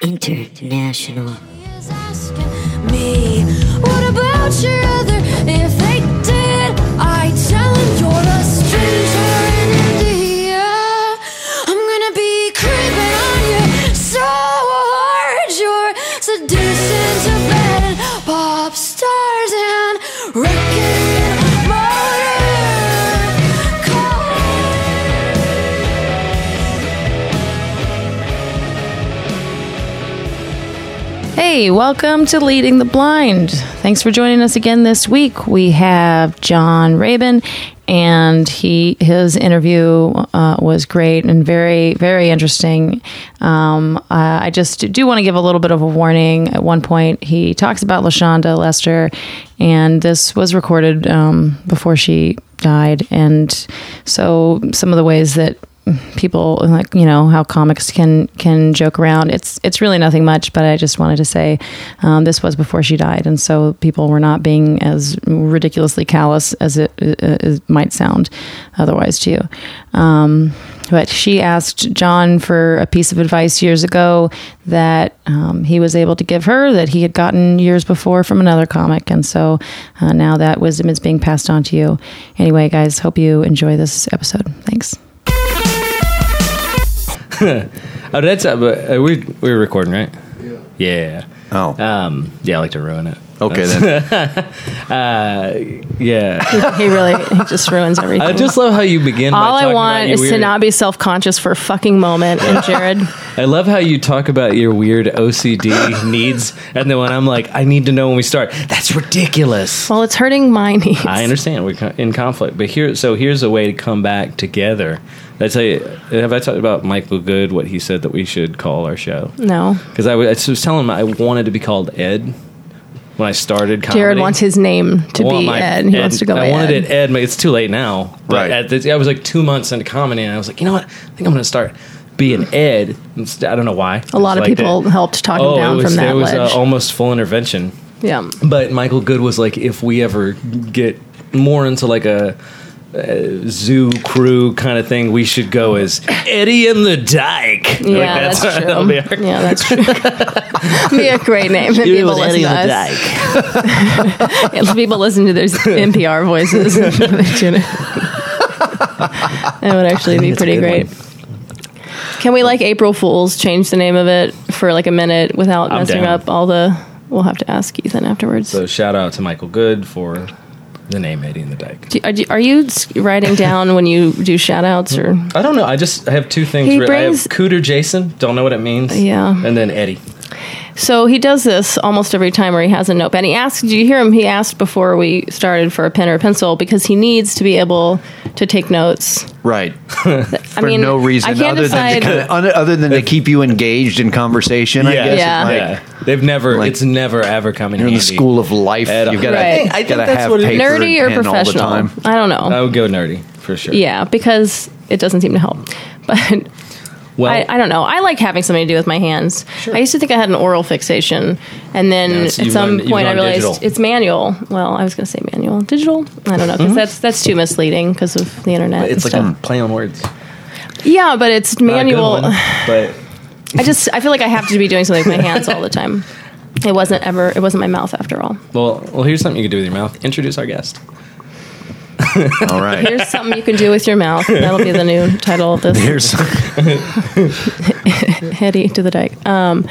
International. Hey, welcome to Leading the Blind. Thanks for joining us again this week. We have John Rabin, and he his interview uh, was great and very very interesting. Um, I I just do want to give a little bit of a warning. At one point, he talks about Lashonda Lester, and this was recorded um, before she died, and so some of the ways that people like you know how comics can can joke around. It's it's really nothing much but i just wanted to say um, this was before she died and so people were not being as ridiculously callous as it, uh, it might sound otherwise to you. Um, but she asked john for a piece of advice years ago that um, he was able to give her that he had gotten years before from another comic and so uh, now that wisdom is being passed on to you. Anyway guys hope you enjoy this episode. Thanks Oh, that's uh, but uh, we we were recording, right? Yeah. Oh. Um. Yeah, I like to ruin it. Okay then. Uh. Yeah. he really he just ruins everything. I just love how you begin. by All I want about is your to weird- not be self conscious for a fucking moment. And Jared, I love how you talk about your weird OCD needs, and then when I'm like, I need to know when we start. That's ridiculous. well, it's hurting my needs. I understand we're co- in conflict, but here, so here's a way to come back together. Did I tell you, have I talked about Michael Good? What he said that we should call our show? No, Because I was, I was telling him I wanted to be called Ed when I started. Comedy. Jared wants his name to I want be my Ed. He wants to go. Ed. I by wanted Ed. it Ed. but It's too late now. But Right. At this, I was like two months into comedy, and I was like, you know what? I think I'm going to start being Ed. instead- I don't know why. A lot of like people that. helped talk Oh, him down it was, from that it was ledge. Uh, almost full intervention. yeah, But Michael Good was like, if we ever get more into like a, uh zoo crew kind of thing, we should go as Eddie and the Dyke. yeah, Like, that's, true. that'll our- yeah, that's true. be a great name. If people listen Eddie to and the us. Dyke. If people listen to their NPR voices. that would actually be pretty great. one. Can we like April Fools change the name of it for like a minute without I'm messing down. up all the? We'll have to ask Ethan afterwards. So shout out to Michael Good for the name Eddie and the Dyke. Do- Are you, are you writing down when you do shout outs or? I don't know. I just I have two things. He brings- I have Cooter Jason. Don't know what it means. Yeah. And then Eddie. So he does this almost every time where he has a notepad. He asked, did you hear him? He asked before we started for a pen or a pencil because he needs to be able to take notes. right. I For mean, no reason I other decide. than to kinda, other than to keep you engaged in conversation. I guess. Yeah. Like, yeah. They've never. like- it's never ever come in You're in the school of life. At. You've got to Right. I think that's what it is. nerdy or pen all the professional? time. I don't know. I would go nerdy for sure. yeah, because it doesn't seem to help. But Well, I, I don't know. I like having something to do with my hands. I used to think I had an oral fixation, and then Yeah, so at some gone- point I realized digital. it's manual. Well, I was going to say manual, digital. I don't know because mm-hmm. that's that's too misleading because of the internet. it's and like stuff. a play on words. Yeah, but it's Not a good manual. one, but I just I feel like I have to be doing something with my hands all the time. It wasn't ever. It wasn't my mouth after all. well, well, here's something you can do with your mouth. Introduce our guest. All right. Here's something you can do with your mouth. That'll be the new title of this. Here's Hetty to the dike. Um,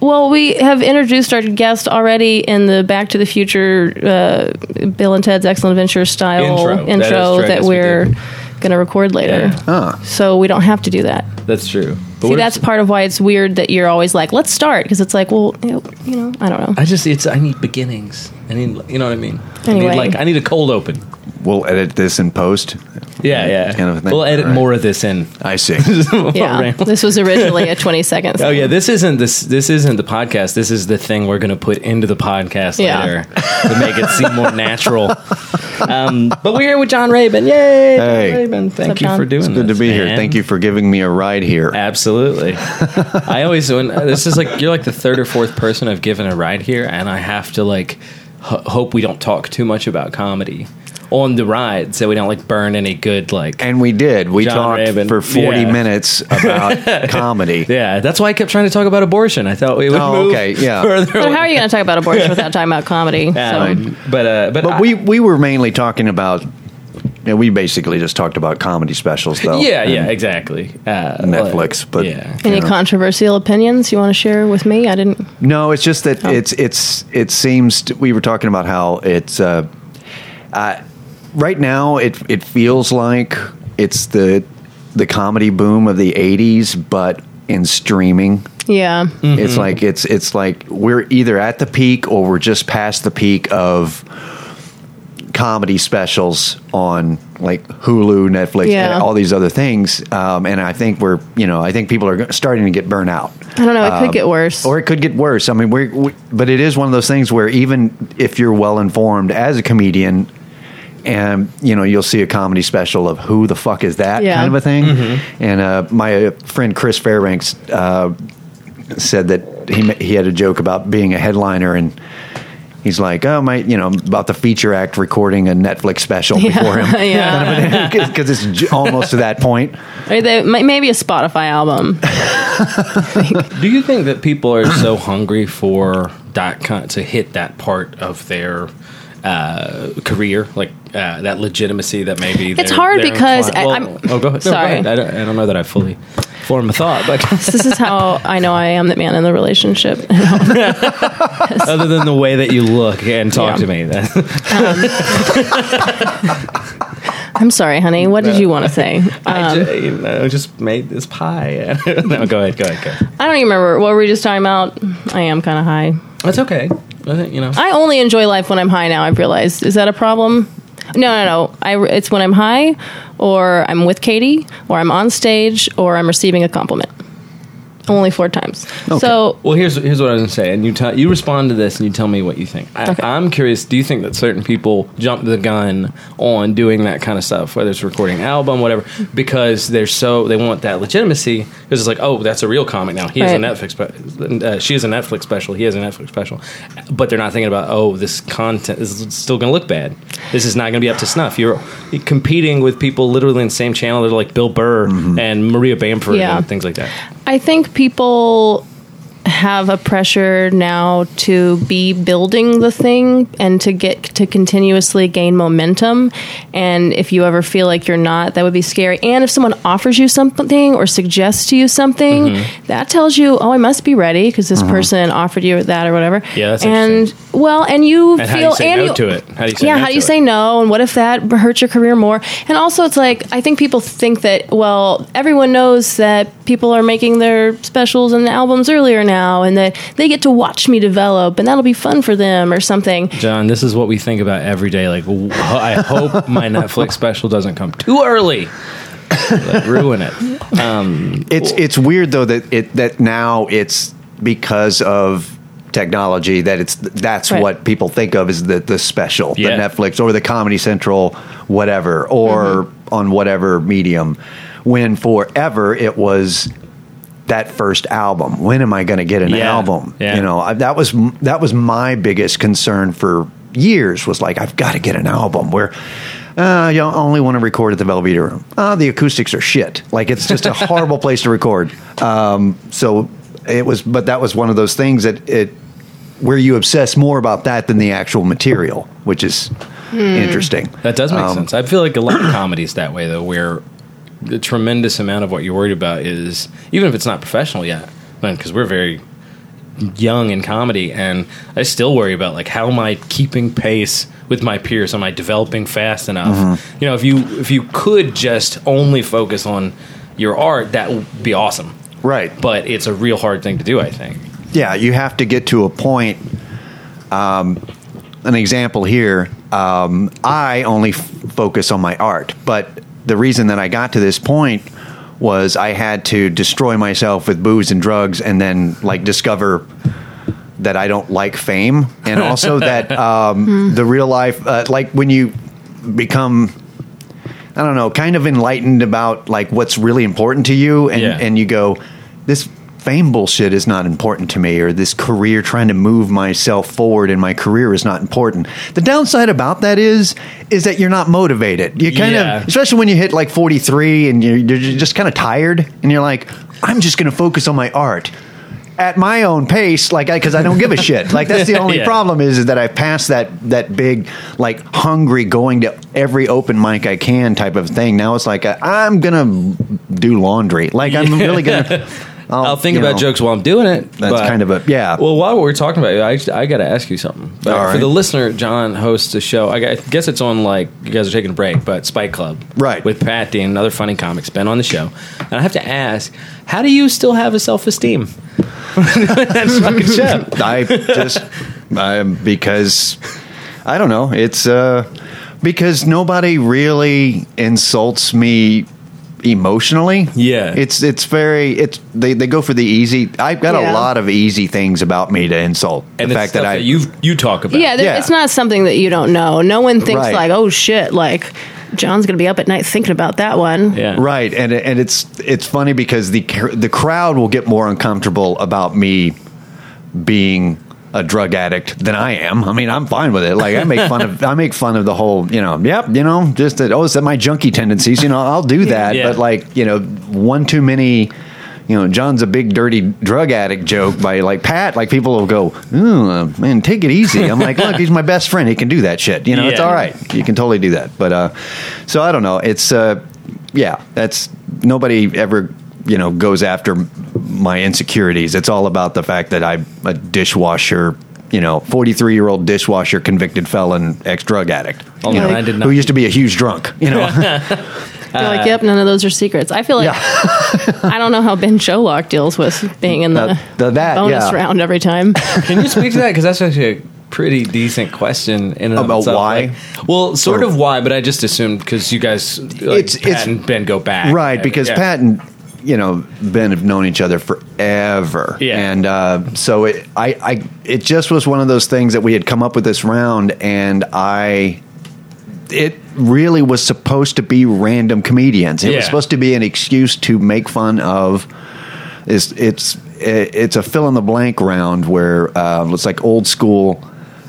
well, we have introduced our guest already in the Back to the Future, uh, Bill and Ted's Excellent Adventure style Intro. intro, That is true. That guess we we're did. Going to record later. Yeah. Ah. So we don't have to do that. That's true. But See, that's part of why it's weird that you're always like, let's start. Because it's like, well, you know, I don't know. I just it's I need beginnings. I need you know what I mean. I Anyway. need like I need a cold open. We'll edit this in post. Yeah, yeah. Kind of a thing. We'll edit Right. more of this in. I see. Yeah, this was originally a 20 second thing. Oh yeah, this isn't this this isn't the podcast. This is the thing we're going to put into the podcast Yeah. later to make it seem more natural. Um, but we're here with John Rabin. Yay, John Hey. Rabin! Thank up, you John? for doing It's good to this, be here. Thank you for giving me a ride here. Absolutely. I always when this is like you're like the third or fourth person I've given a ride here, and I have to like h- hope we don't talk too much about comedy, on the ride, so we don't like burn any good like. And we did. We John talked Rabin. for 40 Yeah. minutes about comedy. yeah, that's why I kept trying to talk about abortion. I thought we would Oh, move okay, yeah. further. So how are you going to talk about abortion without talking about comedy? Yeah, so, but uh, but, But I- we, we were mainly talking about, yeah, we basically just talked about comedy specials, though. yeah, yeah, exactly. Uh, Netflix, like, but yeah. any know. controversial opinions you want to share with me? I didn't. No, it's just Oh. that it's it's it seems to, we were talking about how it's uh, uh, right now it it feels like it's the the comedy boom of the '80s, but in streaming. Yeah. It's like it's it's like we're either at the peak or we're just past the peak of comedy specials on like Hulu, Netflix, Yeah. and all these other things. Um, and I think we're you know I think people are starting to get burnt out. I don't know. It could get worse. Or it could get worse. I mean, we're, we, but it is one of those things where even if you're well informed as a comedian, and you know you'll see a comedy special of who the fuck is that Yeah. kind of a thing. And uh, my uh, friend Chris Fairbanks uh, said that he he had a joke about being a headliner and. He's like, oh my, you know, about the Feature Act recording a Netflix special before him, yeah. because it's j- almost to that point. Or they, maybe a Spotify album. Do you think that people are so hungry for that kind to hit that part of their uh, career, like uh, that legitimacy that maybe It's hard because I- well, I'm- oh, go ahead. No, go sorry. ahead. I, don't, I don't know that I fully form a thought, but this is how I know I am the man in the relationship. other than the way that you look and talk Yeah. to me, that, I'm sorry, honey. What did you want to say? I Um, ju- you know, just made this pie. no, go ahead, go ahead, go. Ahead. I don't even remember. What were we just talking about? I am kind of high. That's okay. I think you know. I only enjoy life when I'm high now, I've realized. Is that a problem? No, no, no. I, it's when I'm high, or I'm with Katie, or I'm on stage, or I'm receiving a compliment. Only four times. So, Well, here's here's what I was gonna say, and you tell you respond to this, and you tell me what you think. I, Okay. I'm curious. Do you think that certain people jump the gun on doing that kind of stuff, whether it's recording an album, whatever, because they're so they want that legitimacy? Because it's like, oh, that's a real comic now. He has a Netflix, but uh, she has a Netflix special. He has a Netflix special, but they're not thinking about, oh, this content is still gonna look bad. This is not gonna be up to snuff. You're, you're competing with people literally in the same channel. They're like Bill Burr and Maria Bamford Yeah. and things like that. I think people have a pressure now to be building the thing and to get to continuously gain momentum. And if you ever feel like you're not that would be scary. And if someone offers you something or suggests to you something Mm-hmm. that tells you oh I must be ready because this person offered you that or whatever. Yeah, that's and well and you And how do feel you say and no you, to it? How do you say yeah no how do you it? say no? And what if that hurts your career more? And also it's like i think people think that well everyone knows that people are making their specials and albums earlier now and that they get to watch me develop and that'll be fun for them or something John, this is what we think about every day. Like, I hope my Netflix special doesn't come too early, like, ruin it. Um, it's it's weird though that it that now it's because of technology that it's that's Right. what people think of as the the special, Yeah. the Netflix or the Comedy Central, whatever, or mm-hmm. on whatever medium. When forever it was that first album. When am I going to get an Yeah. album? Yeah. You know, I, that was that was my biggest concern for years. Was like I've got to get an album where. Uh, you only want to record at the Velveeta Room. Uh, the acoustics are shit. Like it's just a horrible place to record. Um, so it was, but that was one of those things that it where you obsess more about that than the actual material, which is interesting. That does make Um, sense. I feel like a lot of comedies that way, though, where the tremendous amount of what you're worried about is, even if it's not professional yet, because we're very young in comedy, and I still worry about like how am I keeping pace with my peers? Am I developing fast enough? Mm-hmm. You know, if you if you could just only focus on your art, that would be awesome. Right. But it's a real hard thing to do. I think. Yeah, you have to get to a point. Um, an example here. Um, I only f- focus on my art, but the reason that I got to this point was I had to destroy myself with booze and drugs, and then like discover that I don't like fame, and also that um, the real life, uh, like when you become I don't know, kind of enlightened about like what's really important to you, and Yeah. and you go, this fame bullshit is not important to me, or this career trying to move myself forward in my career is not important. The downside about that is, is that you're not motivated. You kind Yeah. of, especially when you hit like 43 and you're, you're just kind of tired, and you're like, I'm just going to focus on my art. At my own pace, like, because I, don't give a shit. Like, that's the only Yeah. problem is, is that I've passed that that big, like, hungry going to every open mic I can type of thing. Now it's like, uh, I'm gonna do laundry. Like, I'm really gonna. I'll think about know. jokes while I'm doing it. That's but- kind of a- yeah. Well, while we're talking about it, I, I got to ask you something. But All For right. the listener, John hosts a show. I I guess it's on like you guys are taking a break, but Spike Club, Right. With Pat Dean, another funny comic, been on the show, and I have to ask, how do you still have a self esteem? That's fucking show. I just I, because I don't know. It's uh, because nobody really insults me emotionally. Yeah. it's it's very it's they, they go for the easy. I've got Yeah. a lot of easy things about me to insult. And the it's fact that I you you talk about. Yeah, Yeah. it's not something that you don't know. No one thinks Right. like, oh shit, like John's gonna be up at night thinking about that one. yeah, Right, and and it's it's funny because the the crowd will get more uncomfortable about me being a drug addict than I am. I mean, I'm fine with it. Like I make fun of I make fun of the whole, you know, yep, you know, just that oh, is that my junkie tendencies? You know, I'll do that, Yeah. but like, you know, one too many you know, John's a big dirty drug addict joke by like Pat. Like people will go, "Ooh, man, take it easy." I'm like, look, he's my best friend. He can do that shit. You know, it's Yeah. all right. You can totally do that. But uh, so I don't know. It's uh, yeah, that's nobody ever you know goes after my insecurities. It's all about the fact that I'm a dishwasher. You know, 43 year old dishwasher, convicted felon, ex drug addict. Oh, no, know, I did not- Who used to be a huge drunk. You know, You're like, yep, none of those are secrets. I feel like I don't know how Ben Cholak deals with being in the, Uh, the- that, bonus yeah. round every time. Can you speak to that? Because that's actually a pretty decent question in About itself. why? Like, well, sort Or- of why, but I just assumed because you guys, like, It's- Pat it's- and Ben go back, right? Because Yeah. Pat and you know Ben have known each other forever, Yeah. and uh, so it, I, I, it just was one of those things that we had come up with this round, and I, it really was supposed to be random comedians. It Yeah. was supposed to be an excuse to make fun of. It's it's it's a fill in the blank round where um, it's like old school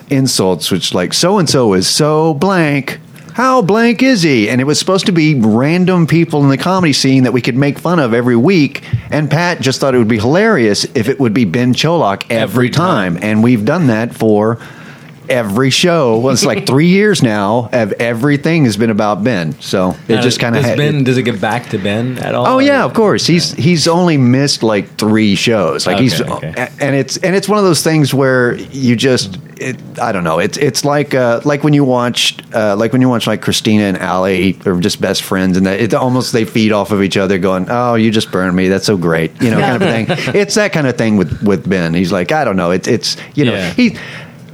insults, which like so and so is so blank. How blank is he? And it was supposed to be random people in the comedy scene that we could make fun of every week. And Pat just thought it would be hilarious if it would be Ben Cholak every, Every time. time. And we've done that for every show. Well, it's like three years now. Of everything has been about Ben. So it Now, just kind of. Ben. Does it get back to Ben at all? Oh yeah, of course. He's he's only missed like three shows. Like he's Okay, okay. and it's and it's one of those things where you just it, I don't know. It's it's like uh, like when you watched uh, like when you watch like Christina and Allie are just best friends and that it almost they feed off of each other going, "Oh, you just burned me. That's so great." You know, kind of a thing. It's that kind of thing with with Ben. He's like, "I don't know. It's it's you know, Yeah. he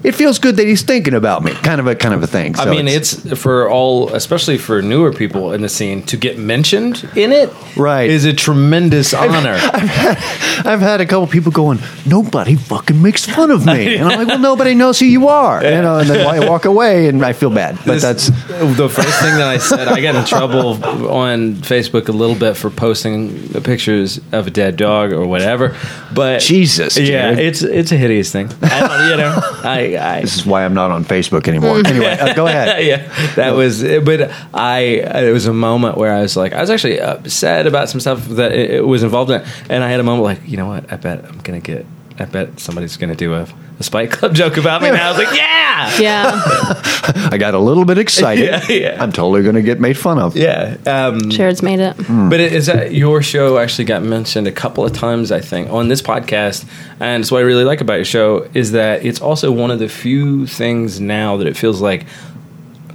it feels good that he's thinking about me." Kind of a kind of a thing. I mean, it's, for all, especially for newer people in the scene, to get mentioned in it, Right. is a tremendous honor. I've had a couple people going, nobody fucking makes fun of me, and I'm like, well, nobody knows who you are, you know, and then I walk away and I feel bad, but This- that's the first thing that I said. I got in trouble on Facebook a little bit for posting pictures of a dead dog or whatever. But Jesus, yeah, Jared. it's it's a hideous thing. I you know, I, This is why I'm not on Facebook anymore. anyway, uh, go ahead. yeah, that was. But I, it was a moment where I was like, I was actually upset about some stuff that it, it was involved in, and I had a moment like, you know what? I bet I'm gonna get. I bet somebody's gonna do a, a Spike Club joke about me. And I was like, yeah, Yeah, I got a little bit excited. Yeah, yeah. I'm totally going to get made fun of. yeah. Um, Jared's made it. But it, is that your show actually got mentioned a couple of times, I think, on this podcast. And it's what I really like about your show is that it's also one of the few things now that it feels like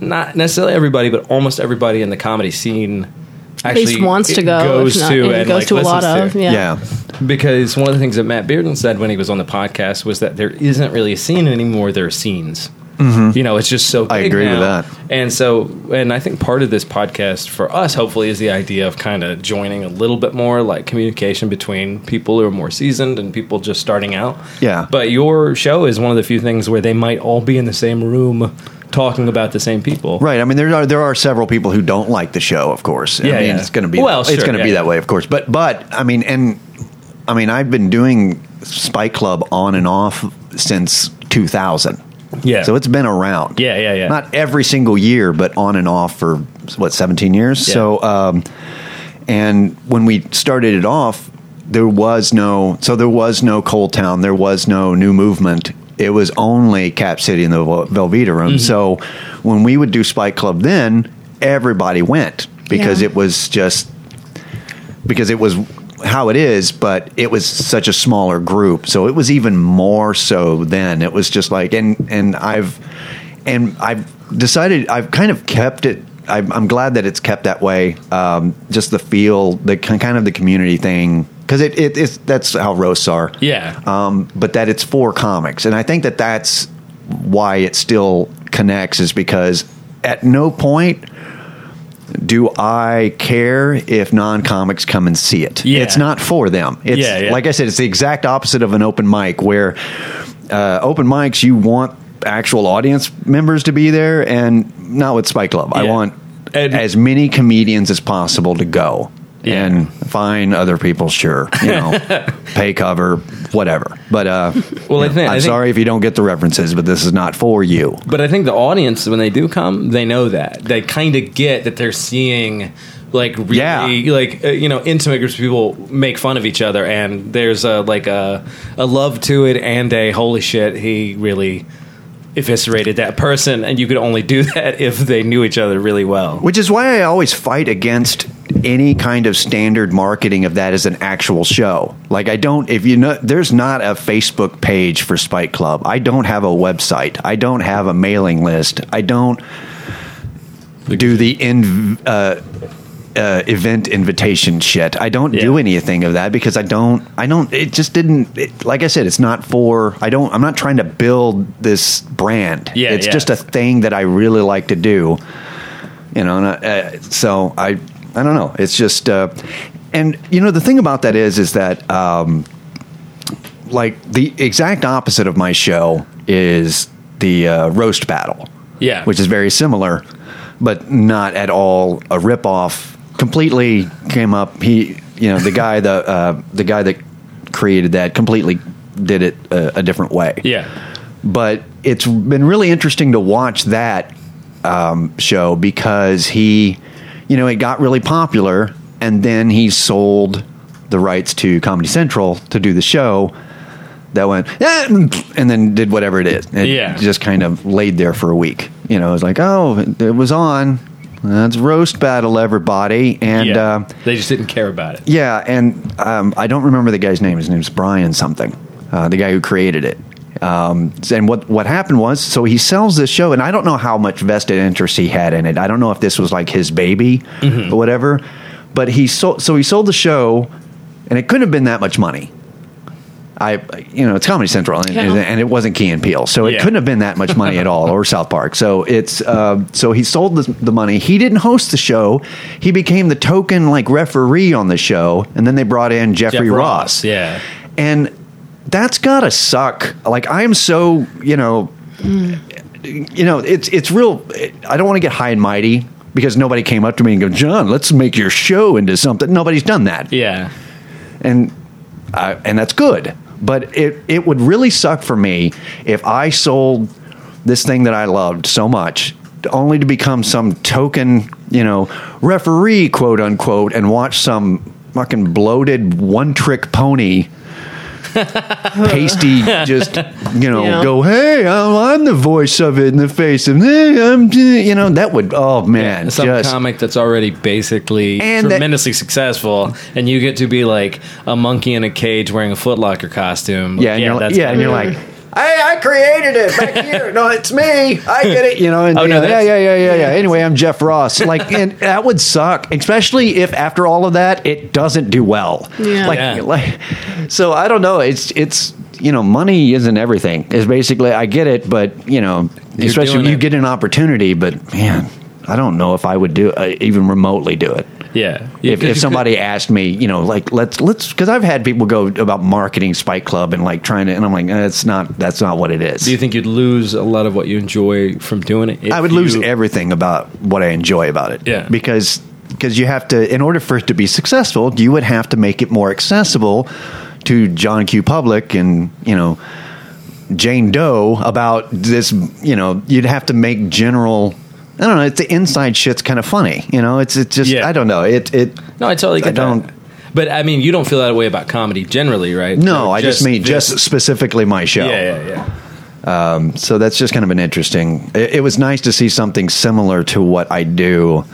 not necessarily everybody, but almost everybody in the comedy scene At least actually wants to go. goes not, to and and goes like, to a lot listens of. Yeah. Yeah. Because one of the things that Matt Bearden said when he was on the podcast was that there isn't really a scene anymore. There are scenes. You know, it's just so. Mm-hmm. I big agree with that. And so, and I think part of this podcast for us, hopefully, is the idea of kind of joining a little bit more like communication between people who are more seasoned and people just starting out. Yeah. But your show is one of the few things where they might all be in the same room talking about the same people. Right. I mean, there are there are several people who don't like the show. Of course. I Yeah, mean, yeah. it's going to be Well, it's sure, going to yeah, be that way, of course. But but I mean, and I mean, I've been doing Spike Club on and off since 2000. Yeah. So it's been around. Yeah, yeah, yeah. Not every single year, but on and off for what 17 years. Yeah. So, um, and when we started it off, there was no. So there was no ColdTowne. There was no new movement. It was only Cap City and the Vel- Velveeta Room. So when we would do Spike Club, then everybody went because Yeah. it was just because it was how it is, but it was such a smaller group. So it was even more so then. It was just like and and I've and I've decided I've kind of kept it. I'm, I'm glad that it's kept that way. Um, just the feel, the kind of the community thing, because it, it it's that's how roasts are. Yeah. Um, but that it's for comics, and I think that that's why it still connects is because at no point do I care if non comics come and see it. Yeah. It's not for them. It's Yeah, yeah. like I said, it's the exact opposite of an open mic where uh, open mics you want actual audience members to be there and not with Spike Club. I want And- as many comedians as possible to go. Yeah. And find other people, sure, you know, pay cover, whatever. But uh, Well, I think- I I'm think- sorry if you don't get the references, but this is not for you. But I think the audience, when they do come, they know that they kind of get that they're seeing like really Yeah. like uh, you know intimate groups of people make fun of each other, and there's a like a a love to it and a holy shit he really eviscerated that person, and you could only do that if they knew each other really well. Which is why I always fight against any kind of standard marketing of that as an actual show. Like I don't if you know there's not a Facebook page for Spike Club. I don't have a website. I don't have a mailing list. I don't do the in uh, uh, event invitation shit. I don't do anything of that because I don't. I don't. It just didn't. It, like I said, it's not for. I don't. I'm not trying to build this brand. Yeah, it's yeah. just a thing that I really like to do. You know, and I, uh, so I. I don't know. It's just. Uh, and you know the thing about that is is that um, like the exact opposite of my show is the uh, roast battle Yeah, which is very similar, but not at all a ripoff. Completely came up. He, you know, the guy, the uh, the guy that created that completely did it a, a different way. yeah, But it's been really interesting to watch that um, show because he, you know, it got really popular, and then he sold the rights to Comedy Central to do the show. That went, "Eh," and then did whatever it is. It Yeah. just kind of laid there for a week. You know, it was like, oh, it, was on. That's roast battle, everybody, and yeah. uh, they just didn't care about it. yeah, and um, I don't remember the guy's name. His name's Brian something, uh, the guy who created it. Um, and what what happened was, so he sells this show, and I don't know how much vested interest he had in it. I don't know if this was like his baby or whatever. But he sold, so he sold the show, and it couldn't have been that much money. I, you know, it's Comedy Central, and, Yeah. and it wasn't Key and Peele, so it Yeah. couldn't have been that much money at all, or South Park. So it's, uh, so he sold the, the money. He didn't host the show. He became the token like referee on the show, and then they brought in Jeffrey Jeff Ross. yeah, and that's gotta suck. Like I am so, you know, you know, it's it's real. I don't want to get high and mighty because nobody came up to me and go, John, let's make your show into something. Nobody's done that yeah, and uh, and that's good. But it it would really suck for me if I sold this thing that I loved so much only to become some token, you know, referee, quote unquote, and watch some fucking bloated one trick pony. pasty just you know Yeah. go hey I'm, I'm the voice of it in the face of hey, I'm you know that would oh man some just comic that's already basically And that- tremendously successful, and you get to be like a monkey in a cage wearing a Foot Locker costume. Yeah, and you're like, that's yeah, and you're like, hey, I created it back here. No, it's me. I did it. You know, and Oh, no, yeah, yeah, yeah, yeah, yeah. Anyway, I'm Jeff Ross. Like, and that would suck, especially if after all of that, it doesn't do well. Yeah. Like, Yeah. like, so I don't know. It's it's you know, money isn't everything. Is basically I get it, but you know, You're especially doing when you it. get an opportunity. But man, I don't know if I would do uh, even remotely do it yeah. if, if somebody asked me, you know, like let's let's because I've had people go about marketing Spike Club and like trying to, and I'm like, eh, it's not that's not what it is. do you think you'd lose a lot of what you enjoy from doing it? I would lose everything about what I enjoy about it. Yeah. because because you have to, in order for it to be successful, you would have to make it more accessible to John Q. Public and you know Jane Doe about this. You know, you'd have to make general. I don't know. It's the inside shit's kind of funny. You know, it's it's just Yeah. I don't know. It it No, I totally I don't. that. But I mean, you don't feel that way about comedy generally, right? no. Or I just mean this- just specifically my show. Yeah, yeah, yeah. Um, so that's just kind of an interesting. It, it was nice to see something similar to what I do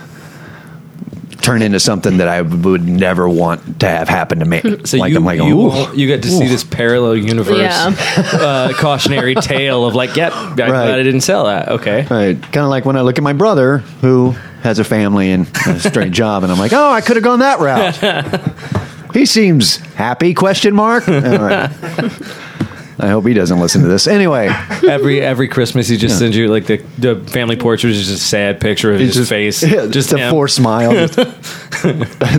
turn into something that I would never want to have happen to me. So like you, I'm like, you, ooh. you get to see this parallel universe Yeah. uh, cautionary tale of like, yep, I'm glad I didn't sell that. Okay. Right. Kind of like when I look at my brother who has a family and a straight job, and I'm like, oh, I could have gone that route. he seems happy? Question mark. All right. I hope he doesn't listen to this. Anyway, every every Christmas he just sends you like the, the family portrait is just a sad picture of his just face, yeah, just a him. forced smile.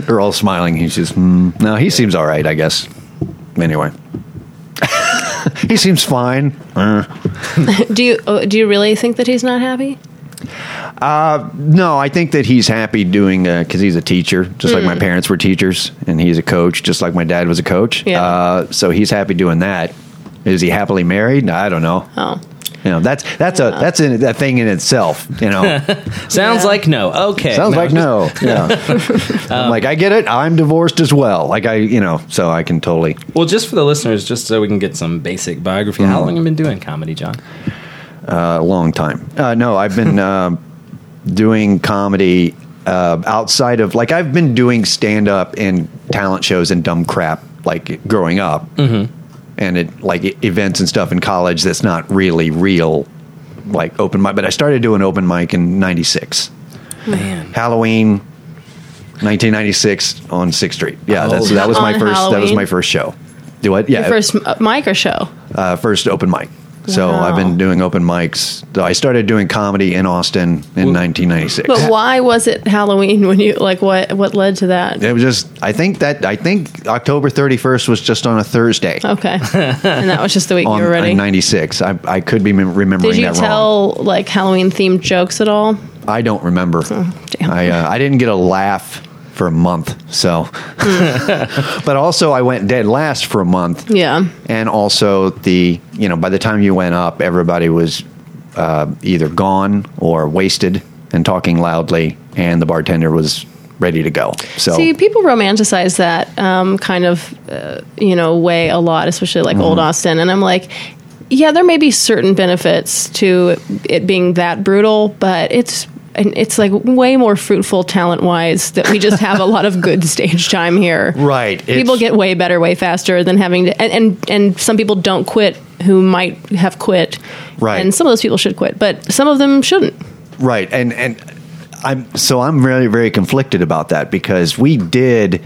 They're all smiling. He's just hmm. no. He seems all right, I guess. Anyway, he seems fine. Uh, Do you oh, do you really think that he's not happy? no, I think that he's happy doing because he's a teacher, just like my parents were teachers, and he's a coach, just like my dad was a coach. Yeah. Uh, so he's happy doing that. Is he happily married? I don't know. Oh, You know, that's that's a that's a, a thing in itself. You know, Sounds Yeah. like no. Okay. sounds like no. Yeah, Um, I'm like I get it. I'm divorced as well. Like I, you know, so I can totally. Well, just for the listeners, just so we can get some basic biography. Mm-hmm. How long have you been doing comedy, John? a long time. Uh, no, I've been uh, doing comedy uh, outside of like I've been doing stand up and talent shows and dumb crap like growing up, mm-hmm. And it like events and stuff in college that's not really real, like open mic. But I started doing open mic in '96, Man. Halloween. 1996 on Sixth Street. Yeah, that's Oh. that was my first. That was my first show. Do what? Yeah, your first mic or show? uh, first open mic. So Wow. I've been doing open mics. I started doing comedy in Austin in 1996. But why was it Halloween when you like what what led to that? It was just. I think that I think October 31st was just on a Thursday. Okay, and that was just the week on you were ready. in 96. I, I could be remembering Did you that wrong. tell like Halloween themed jokes at all? I don't remember. Oh, damn. I uh, I didn't get a laugh for a month. So, Hmm. but also I went dead last for a month. Yeah. and also the you know by the time you went up everybody was uh, either gone or wasted and talking loudly and the bartender was ready to go so See, people romanticize that um, kind of, uh, you know, way a lot, especially like Mm-hmm. old Austin. And I'm like, yeah, there may be certain benefits to it being that brutal, but it's and it's like way more fruitful talent wise that we just have a lot of good stage time here. Right, People get way better way faster than having to and, and and some people don't quit who might have quit. Right. And some of those people should quit, but some of them shouldn't. right and and i'm so i'm really very conflicted about that because we did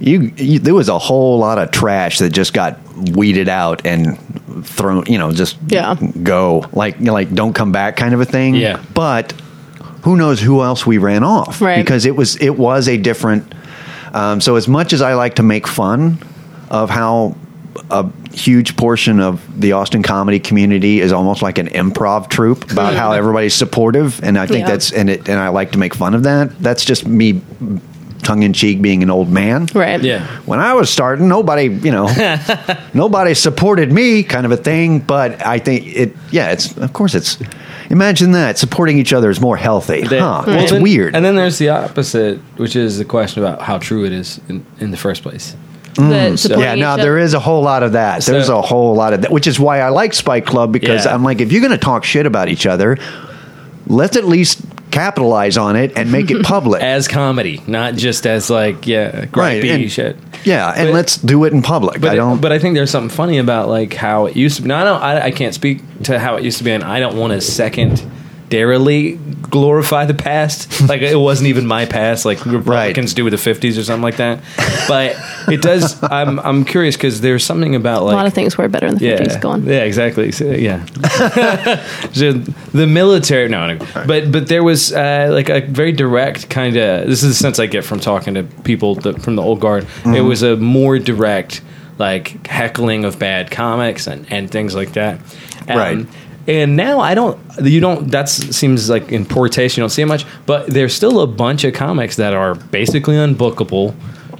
you, you there was a whole lot of trash that just got weeded out and thrown you know just Yeah. go like you know, like don't come back kind of a thing Yeah. but who knows who else we ran off Right. because it was it was a different um, so as much as i like to make fun of how a huge portion of the austin comedy community is almost like an improv troupe about how everybody's supportive and i think Yeah. that's and it and i like to make fun of that that's just me tongue-in-cheek being an old man Right. Yeah. when I was starting, nobody, you know, nobody supported me, kind of a thing. But I think it, yeah, it's of course it's. Imagine that supporting each other is more healthy. That- huh? Well, It's then- weird. And then there's the opposite, which is the question about how true it is in, in the first place. The mm. supporting yeah, no, each there other- is a whole lot of that. There's So- a whole lot of that, which is why I like Spike Club because Yeah. I'm like, if you're going to talk shit about each other, let's at least capitalize on it and make it public. As comedy, not just as like, yeah, Right, and- shit. yeah, and But- let's do it in public. But I don't. but I think there's something funny about like how it used to be. No, I don't. I, I can't speak to how it used to be, and I don't want to secondarily glorify the past. like it wasn't even my past. Like Republicans do with the '50s or something like that. But it does. I'm I'm curious because there's something about like a lot of things were better in the 50s. Go on. Yeah, exactly. So, yeah, So, the military. No, no, but but there was uh, like a very direct kind of. This is the sense I get from talking to people that, from the old guard. It was a more direct, like heckling of bad comics and and things like that. Um, Right. And now I don't. You don't. That seems like in poor taste. You don't see it much, but there's still a bunch of comics that are basically unbookable.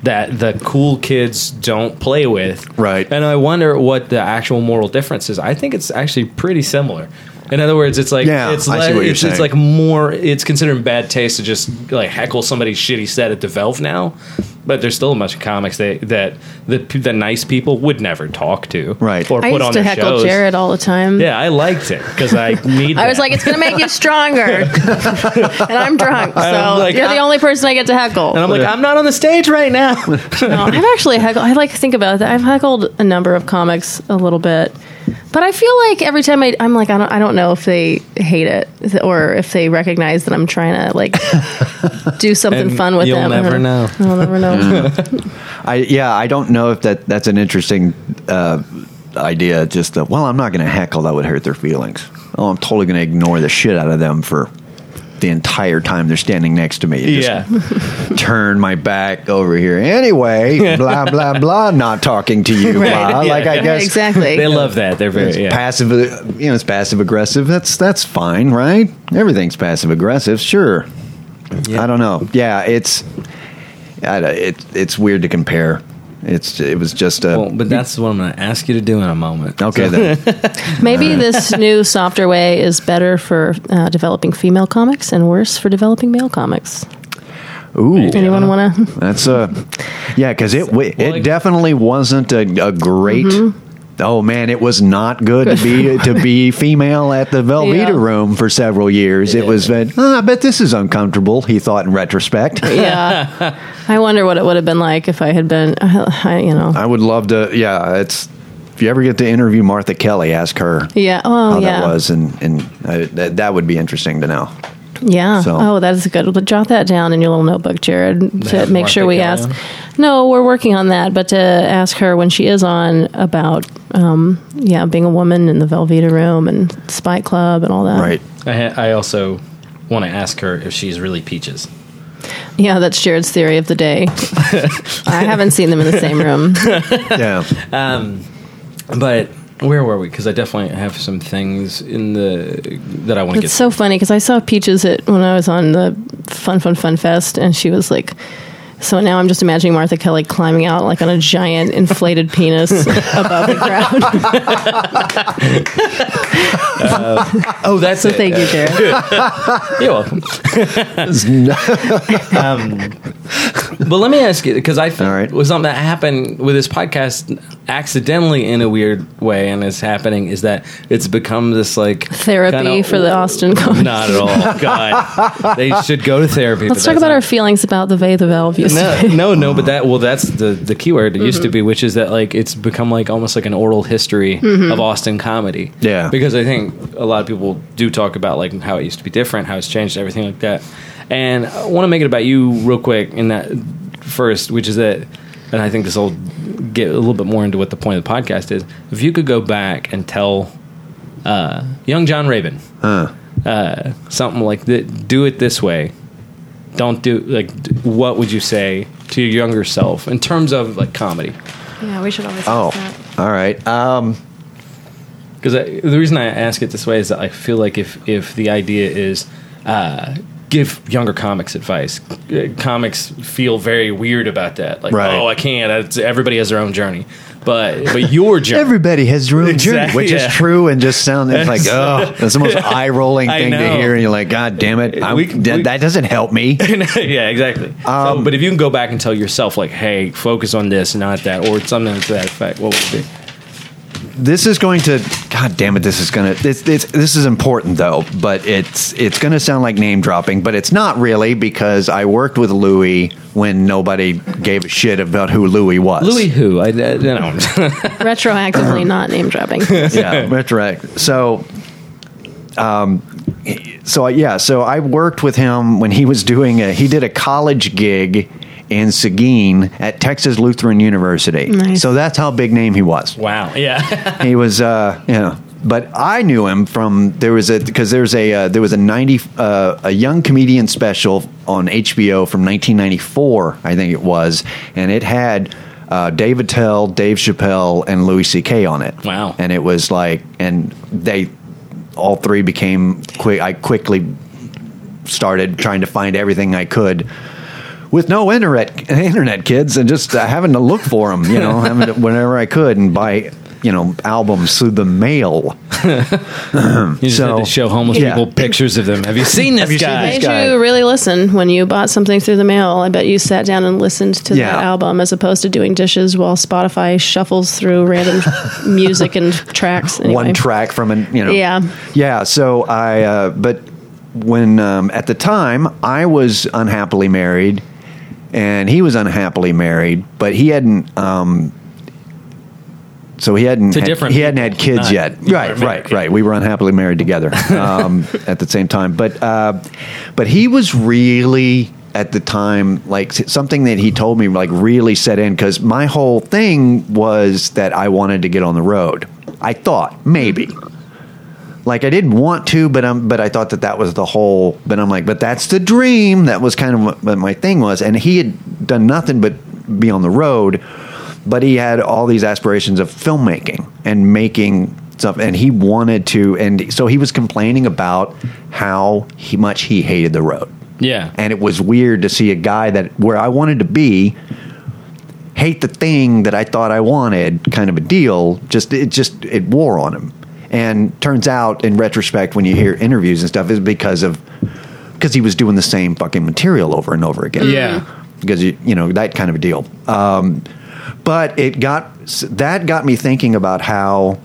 that the cool kids don't play with. Right. And I wonder what the actual moral difference is. I think it's actually pretty similar. In other words, it's like Yeah, it's, I le- see what you're it's, it's like more. It's considered bad taste to just like heckle somebody's shitty set at the Valve now, but there's still a bunch of comics that that the the nice people would never talk to, Right. Or I put used on to heckle shows. Jared all the time. Yeah, I liked it because I need. I was like, it's going to make you stronger. and I'm drunk. So I'm like, you're the ah. only person I get to heckle. and I'm like, I'm not on the stage right now. No, I've actually heckled. I like to think about that. I've heckled a number of comics a little bit, but I feel like every time I, I'm like, I don't, I don't know if they hate it or if they recognize that I'm trying to like do something And fun with you'll them. never know. I'll never know. I yeah, I don't know if that that's an interesting uh, idea. Just uh, well, I'm not going to heckle. That would hurt their feelings. Oh, I'm totally going to ignore the shit out of them for the entire time they're standing next to me. Just yeah, turn my back over here. Anyway, blah blah blah. Not talking to you. Right. Blah. Like I Right, guess exactly. they love that. They're very yeah. passive. uh, You know, it's passive aggressive. That's that's fine, right? Everything's passive aggressive. Sure. I don't know. Yeah, it's I, it, it's weird to compare. It's it was just a Well, but that's what I'm going to ask you to do in a moment. okay then. Maybe this new softer way is better for uh, developing female comics and worse for developing male comics. Ooh, Anyone want to? that's uh yeah, because it wa- it like- definitely wasn't a, a great. Mm-hmm. Oh man, it was not good to be to be female at the Velveeta Yeah. room for several years. It was, oh, I bet this is uncomfortable. He thought in retrospect. Yeah. I wonder what it would have been like if I had been, I, you know. I would love to. Yeah, it's if you ever get to interview Martha Kelly, ask her Yeah. Oh, how yeah. that was, and and uh, that, that would be interesting to know. Yeah. So- Oh, that is good. But jot that down in your little notebook, Jared, to have make Martha sure we Kelly ask. No, we're working on that, but to ask her when she is on about, um, yeah, being a woman in the Velveeta room and Spike Club and all that. Right. I, ha- I also want to ask her if she's really peaches. Yeah, that's Jared's theory of the day. I haven't seen them in the same room. Yeah. Um, but where were we? Because I definitely have some things in the that I want to get. It's so funny because I saw Peaches at when I was on the Fun Fun Fun Fest, and she was like. So now I'm just imagining Martha Kelly climbing out like on a giant inflated penis above the crowd. oh, that's So it. thank you, Jared. You're welcome. um, but let me ask you because I think All right. was something that happened with this podcast accidentally in a weird way, and it's happening is that it's become this like Therapy kinda- for the Austin comics. Not at all. God, they should go to therapy. Let's talk about not- our feelings about the Vey the Valve used to no, be. no, no, but that well, that's the the key word. It used to be, which is that like it's become like almost like an oral history of Austin comedy. Yeah. because I think a lot of people do talk about like how it used to be different, how it's changed, everything like that. And I want to make it about you real quick in that first, which is that, and I think this will get a little bit more into what the point of the podcast is. If you could go back and tell uh, young John Raven. Huh. uh, something like that, do it this way. Don't do like. What would you say to your younger self in terms of like comedy? Yeah, we should always Oh, ask that. all right. Um, Because the reason I ask it this way is that I feel like if if the idea is uh, give younger comics advice, uh, comics feel very weird about that. Like, Right. oh, I can't. It's, everybody has their own journey, but but your journey. everybody has their own journey, which yeah. is true, and just sounds like, oh, that's the most eye rolling thing to hear. And you're like, God damn it, We- that, we- that doesn't help me. yeah, exactly. so, um, but if you can go back and tell yourself, like, hey, focus on this, not that, or something to that effect, what would it be? This is going to god damn it this is going to this, this this is important though but it's it's going to sound like name dropping but it's not really because i worked with louis when nobody gave a shit about who louis was Louis who? I, I don't know. Retroactively not name dropping. yeah retroact so um so yeah so i worked with him when he was doing a he did a college gig in Seguin at Texas Lutheran University. Nice. So that's how big name he was. wow. Yeah. he was uh you know but I knew him from there was a because there's a uh, there was a 90 uh, a young comedian special on HBO from 1994 I think it was and it had uh, Dave Attell, Dave Chappelle, and Louis C.K. on it. Wow. And it was like, and they all three became quick. I quickly started trying to find everything I could with no internet internet kids and just uh, having to look for them, you know, having to, whenever I could and buy you know albums through the mail. You just So- had to show homeless Yeah. people pictures of them. Have you seen this Have you seen guy? this Made guy. you really listen when you bought something through the mail. I bet you sat down and listened to Yeah. that album as opposed to doing dishes while Spotify shuffles through random music and tracks. Anyway. one track from an you know Yeah. yeah so i uh, but when um, at the time i was unhappily married and he was unhappily married but he hadn't um so he hadn't had, different he hadn't had kids not- yet. right right married. right we were unhappily married together um, at the same time. But uh, but he was really at the time like something that he told me like really set in because my whole thing was that i wanted to get on the road. I thought maybe like I didn't want to, but um, but I thought that that was the whole. But I'm like, but that's the dream. That was kind of what, what my thing was, and he had done nothing but be on the road, but he had all these aspirations of filmmaking and making stuff, and he wanted to, and so he was complaining about how he, much he hated the road, Yeah. and it was weird to see a guy that where I wanted to be hate the thing that I thought I wanted, kind of a deal. Just it just it wore on him, and turns out in retrospect, when you hear interviews and stuff, is because of because he was doing the same fucking material over and over again. Yeah. because you you know that kind of a deal. Um, but it got that got me thinking about how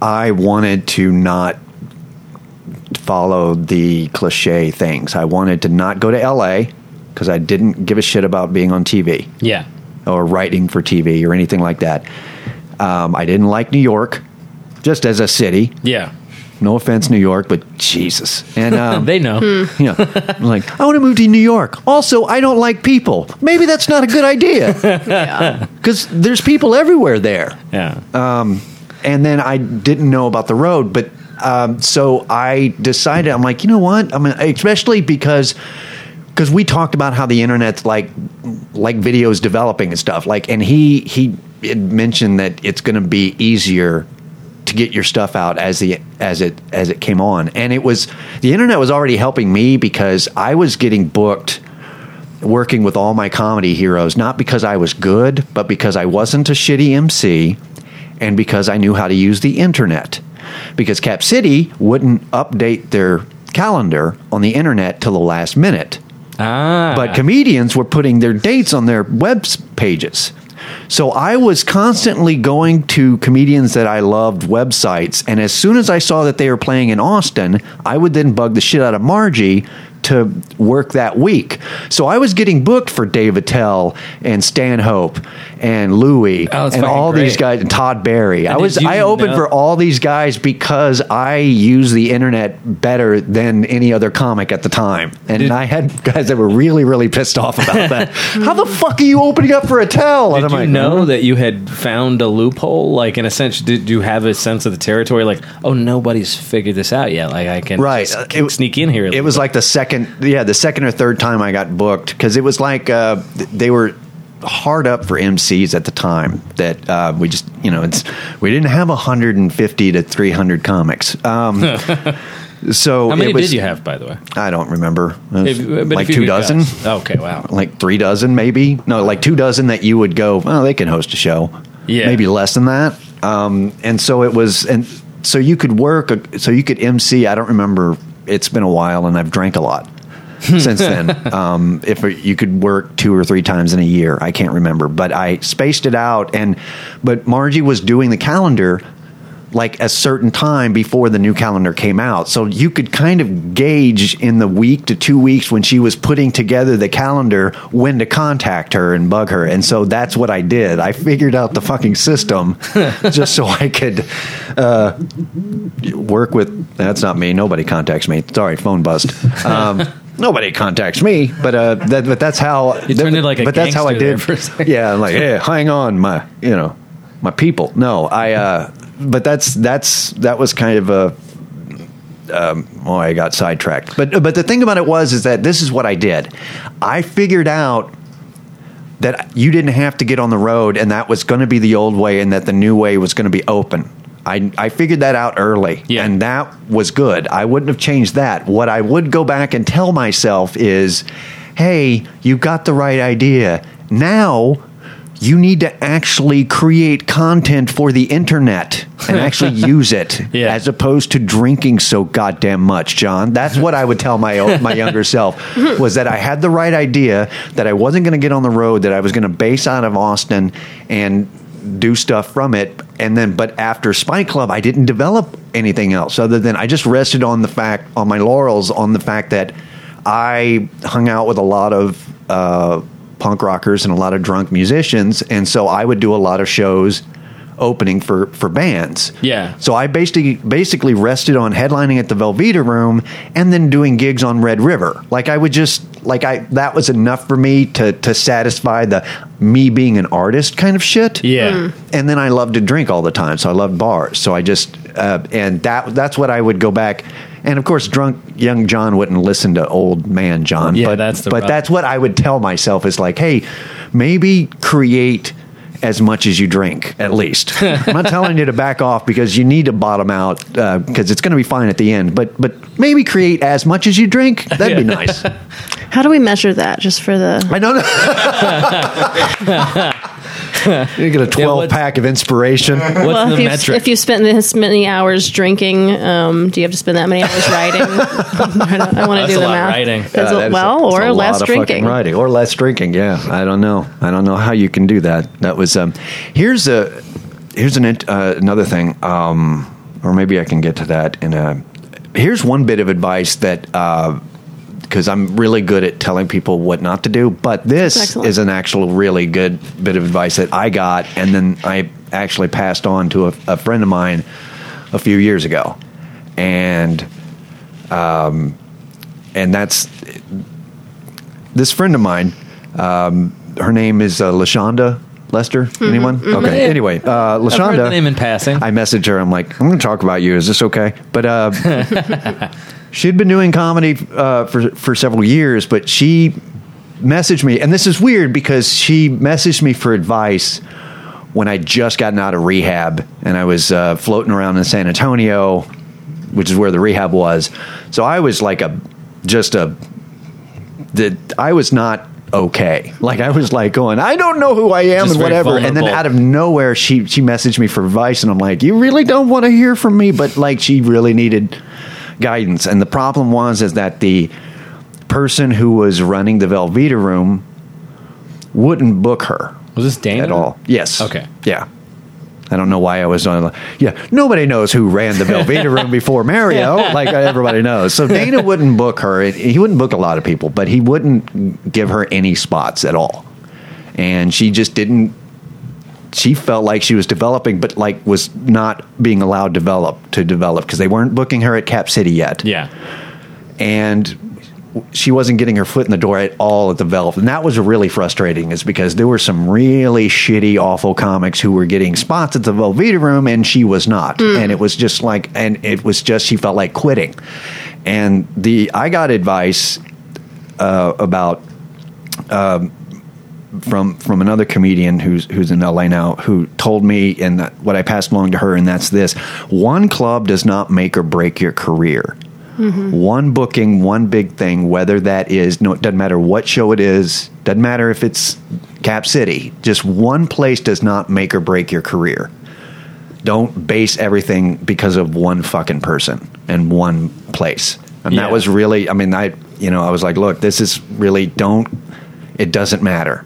I wanted to not follow the cliche things. I wanted to not go to LA because I didn't give a shit about being on TV Yeah. or writing for TV or anything like that. Um, I didn't like New York, just as a city. Yeah. No offense, New York, but Jesus. And um, They know. you know, I'm like, I want to move to New York. Also, I don't like people. Maybe that's not a good idea Yeah. because there's people everywhere there Yeah. Um, and then I didn't know about the road, but um, so I decided I'm like, you know what? I mean, especially because because we talked about how the internet's like like videos developing and stuff. Like, and he he had mentioned that it's going to be easier to get your stuff out as the as it as it came on, and it was the internet was already helping me because I was getting booked working with all my comedy heroes, not because I was good, but because I wasn't a shitty MC and because I knew how to use the internet. Because Cap City wouldn't update their calendar on the internet till the last minute. ah. But comedians were putting their dates on their web pages. So I was constantly going to comedians that I loved websites, and as soon as I saw that they were playing in Austin, I would then bug the shit out of Margie to work that week. So I was getting booked for Dave Attell and Stanhope and Louie Oh, and all these guys and Todd Barry. I was I opened know- for all these guys because I use the internet better than any other comic at the time. And Did- I had guys that were really, really pissed off about that. How the fuck are you opening up for Attell? tell? And Did you like, know "Huh?" that you had found a loophole? Like, in a sense, did you have a sense of the territory? Like, oh, nobody's figured this out yet. Like, I can Right. just Uh, k- sneak in here. It was bit. like the second, yeah, the second or third time I got booked because it was like uh, they were hard up for MCs at the time. That uh, we just, you know, it's we didn't have 150 to 300 comics. Um, so How many was, did you have, by the way? I don't remember. If- like two dozen. guess. Okay, wow. like three dozen maybe no like two dozen that you would go well they can host a show Yeah. maybe less than that um, and so it was and so you could work so you could mc i don't remember it's been a while and i've drank a lot since then. Um, if you could work two or three times in a year i can't remember but i spaced it out and but margie was doing the calendar like a certain time before the new calendar came out. So you could kind of gauge in the week to two weeks when she was putting together the calendar when to contact her and bug her. And so that's what I did. I figured out the fucking system just so I could uh, work with. That's not me. Nobody contacts me. Sorry, phone buzzed. Um, Nobody contacts me, but uh, that, but that's how You turned it like a But that's how I did. for a second. Yeah, I'm like, hey, hang on, my, you know, my people. No, I. uh But that's that's that was kind of a. Um, oh, I got sidetracked. But but the thing about it was is that this is what I did. I figured out that you didn't have to get on the road, and that was going to be the old way, and that the new way was going to be open. I, I figured that out early, Yeah. and that was good. I wouldn't have changed that. What I would go back and tell myself is, hey, you got the right idea. Now you need to actually create content for the internet and actually use it Yeah. as opposed to drinking so goddamn much, John. That's what I would tell my my younger self was that I had the right idea that I wasn't going to get on the road that I was going to base out of Austin and do stuff from it and then but after spy Club I didn't develop anything else other than I just rested on the fact on my laurels on the fact that I hung out with a lot of uh, punk rockers and a lot of drunk musicians and so I would do a lot of shows opening for for bands Yeah. so I basically basically rested on headlining at the Velveeta Room and then doing gigs on Red River. Like I would just like I that was enough for me to to satisfy the me being an artist kind of shit. Yeah. And then I loved to drink all the time, so I loved bars. So I just uh, and that that's what I would go back. And of course, drunk young John wouldn't listen to old man John. Yeah, but that's the but rub. that's what I would tell myself is like, hey, maybe create as much as you drink, at least. I'm not telling you to back off because you need to bottom out uh, because it's going to be fine at the end. But but maybe create as much as you drink. That'd be nice. How do we measure that? Just for the I don't know. you get a 12 what's- pack of inspiration. What's well, the if you metric? if you spent this many hours drinking, um, do you have to spend that many hours writing? I, I want to That's do a the lot math. writing. Is it- a- well, that's or a less lot of drinking. writing, or less drinking. Yeah, I don't know. I don't know how you can do that. That was um. Here's a here's an uh, another thing. Um, or maybe I can get to that in a. Here's one bit of advice that. Uh, because I'm really good at telling people what not to do, but this is an actual really good bit of advice that I got, and then I actually passed on to a, a friend of mine a few years ago, and um, and that's this friend of mine. Um, her name is uh, Lashonda Lester. Anyone? Okay. Anyway, uh, I've heard Lashonda. the name in passing. I messaged her. I'm like, I'm going to talk about you. Is this okay? But uh, she'd been doing comedy uh, for for several years, but she messaged me, and this is weird because she messaged me for advice when I just gotten out of rehab and I was uh, floating around in San Antonio, which is where the rehab was. So I was like a just a that I was not okay. Like I was like going, I don't know who I am Just and whatever. And then out of nowhere, she she messaged me for advice, and I'm like, you really don't want to hear from me, but like she really needed guidance. And the problem was is that the person who was running the Velveeta room wouldn't book her Was this Dana at all. Yes. Okay. Yeah. I don't know why I was on. Yeah, nobody knows who ran the Velveeta room before Mario, like everybody knows. So Dana wouldn't book her. He wouldn't book a lot of people, but he wouldn't give her any spots at all. And she just didn't. She felt like she was developing, but like was not being allowed develop to develop because they weren't booking her at Cap City yet Yeah. and she wasn't getting her foot in the door at all at the Velvet. And that was really frustrating, is because there were some really shitty, awful comics who were getting spots at the Velveeta room, and she was not. And it was just like, and it was just she felt like quitting. And the I got advice uh, about um, from from another comedian who's who's in LA now who told me and that, what I passed along to her and that's this one club does not make or break your career. Mm-hmm. One booking one big thing whether that is no it doesn't matter what show it is doesn't matter if it's Cap City just one place does not make or break your career. Don't base everything because of one fucking person and one place. And Yeah. that was really I mean I you know I was like look this is really don't it doesn't matter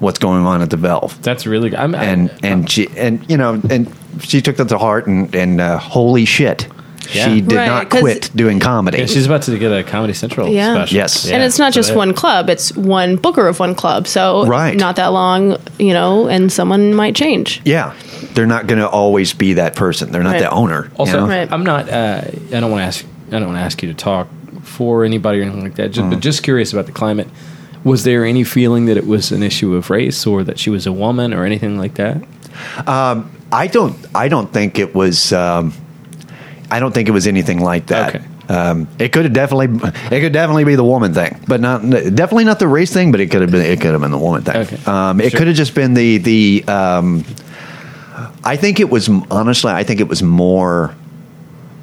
what's going on at the Valve That's really good. I'm, and and she and you know and she took that to heart and and uh, holy shit Yeah. she did Right, not 'cause- quit doing comedy yeah, she's about to get a Comedy Central Yeah. special. Yes. and it's not so just one club; it's one booker of one club. So Right. not that long, you know, and someone might change. yeah they're not going to always be that person they're not Right. the owner you Also, know? Right. I'm not. Uh, I don't want to ask. I don't want to ask you to talk for anybody or anything like that. Just, Mm. But just curious about the climate. Was there any feeling that it was an issue of race, or that she was a woman, or anything like that? I don't. I don't think it was. Um, I don't think it was anything like that. Okay. Um, it could have definitely. It could definitely be the woman thing, but not definitely not the race thing. But it could have been. It could have been the woman thing. Okay. Um, it Sure. could have just been the the. Um, I think it was honestly. I think it was more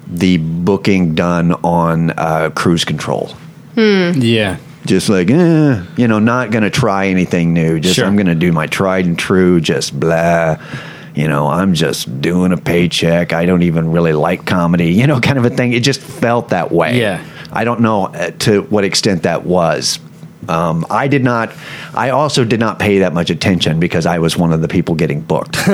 the booking done on uh, cruise control. Yeah. Just like eh, you know, not going to try anything new. Just Sure. I'm going to do my tried and true. Just blah. You know, I'm just doing a paycheck. I don't even really like comedy. You know, kind of a thing. It just felt that way. Yeah. I don't know uh, to what extent that was. Um, I did not. I also did not pay that much attention because I was one of the people getting booked.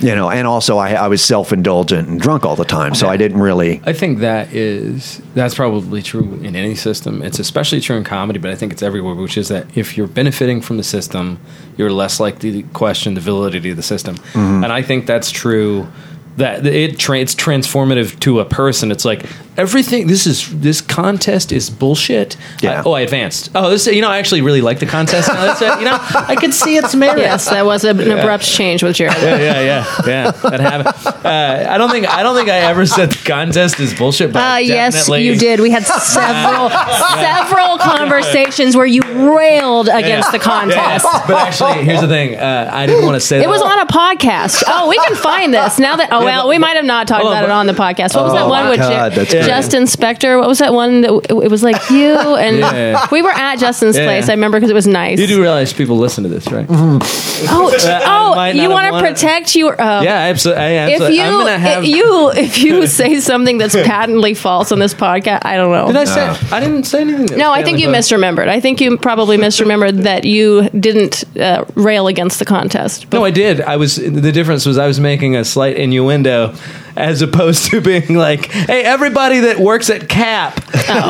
you know, and also I, I was self indulgent and drunk all the time, so I didn't really. I think that is that's probably true in any system. It's especially true in comedy, but I think it's everywhere. Which is that if you're benefiting from the system, you're less likely to question the validity of the system. Mm-hmm. And I think that's true. That it tra- it's transformative to a person. It's like everything. This is this contest is bullshit. Yeah. I- oh, I advanced. Oh, this you know I actually really like the contest. Now. That's it. You know I could see its merit. Yes, that was an abrupt change with Jared. yeah, yeah, yeah, yeah. That happened. Uh, I don't think I don't think I ever said the contest is bullshit. But Uh, yes, you did. We had several several conversations where you railed against the contest. But actually, here's the thing. Uh, I didn't want to say that. It that. was on a podcast. Oh, we can find this now that. Oh well, we might have not talked Hold on, about it on the podcast. What was that one with God, Jer- that's great. Justin Spector? What was that one? That it was like you and Yeah. we were at Justin's Yeah. place. I remember because it was nice. You do realize people listen to this, right? Oh, I oh, might you not want to wanted- protect your. Uh, Yeah, absolutely. I, If absolutely. you I'm gonna have. if you if you say something that's patently false on this podcast, I don't know. did I say? I didn't say anything. that no, was I think you bad. misremembered. I think you probably misremembered that you didn't uh, rail against the contest. But No, I did. I was. The difference was I was making a slight innuendo, as opposed to being like, "Hey, everybody that works at Cap,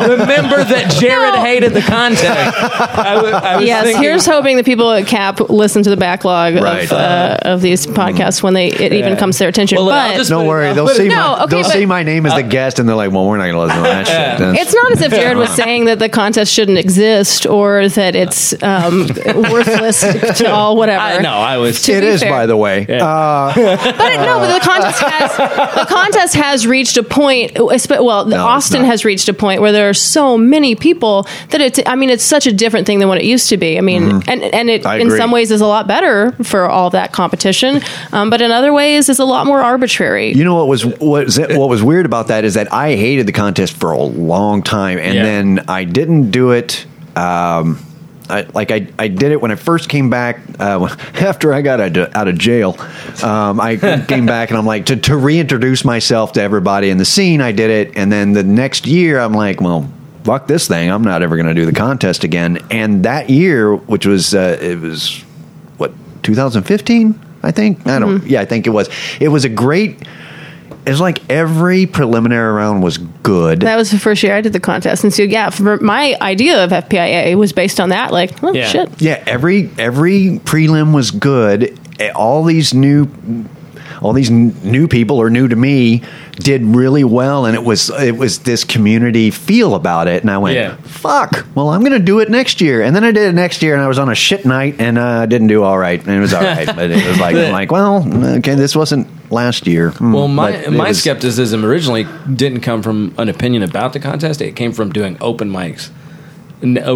remember that Jared No. hated the contest." I was yes, thinking- here's hoping the people at CAP listen to the backlog Right. of, uh, of these podcasts when they it even comes to their attention. Well, but just- Don't worry, they'll see No, my okay, they'll but- see my name as the guest, and they're like, "Well, we're not going to listen to that shit." Then. it's not as if Jared was saying that the contest shouldn't exist or that it's um, worthless to all whatever. I, no, I was. To It fair. by the way. Uh, But it- no, but the contest has the contest has reached a point. Well, No, Austin has reached a point where there are so many people that it's. I mean, it's such a different thing than what it used to be. I mean, and and it Mm-hmm. In some ways is a lot better for all that competition, um, but in other ways is a lot more arbitrary. You know what was what was, what was weird about that is that I hated the contest for a long time, and Yeah. then I didn't do it. Um, I, like I, I did it when I first came back uh, after I got out of, jail. Um, I came back and I'm like to, to reintroduce myself to everybody in the scene. I did it, and then the next year I'm like, well, fuck this thing. I'm not ever going to do the contest again. And that year, which was uh, it was what 2015, I think. I don't. Yeah, I think it was. It was a great. It's like every preliminary round was good. that was the first year I did the contest, and so yeah, for my idea of FPIA was based on that. Like, oh Yeah. shit, yeah, every every prelim was good. All these new, all these n- new people or new to me did really well, and it was it was this community feel about it. And I went, Yeah. "Fuck! Well, I'm going to do it next year." And then I did it next year, and I was on a shit night, and uh, didn't do all right. And it was all right, but it was like, I'm like, well, okay, this wasn't last year. Hmm, Well, my it my was- skepticism originally didn't come from an opinion about the contest. It came from doing open mics. N- uh,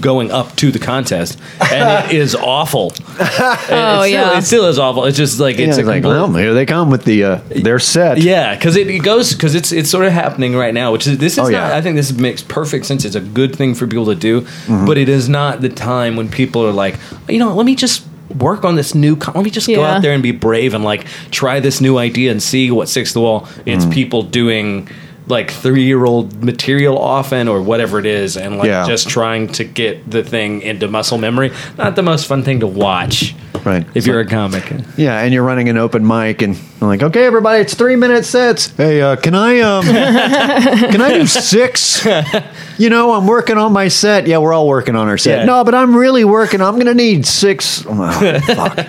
going up to the contest, and it is awful. Oh, it still, yeah. it still is awful. It's just like Yeah, it's it's a like, complete- well, here they come with the uh, their set. Yeah, because it, it goes because it's it's sort of happening right now. Which is this is Oh, not. yeah. I think this makes perfect sense. It's a good thing for people to do, Mm-hmm. but it is not the time when people are like, you know, let me just work on this new. Con- let me just go out there and be brave and like try this new idea and see what sticks to the wall. It's Mm. people doing like three year old material often or whatever it is and like Yeah. just trying to get the thing into muscle memory not the most fun thing to watch Right. if you're a comic Yeah, and you're running an open mic, and I'm like, okay, everybody, it's three minute sets. Hey, uh, can I um, can I do six? You know, I'm working on my set. Yeah, we're all working on our set. Yeah. No, but I'm really working. I'm gonna need six. Oh, fuck.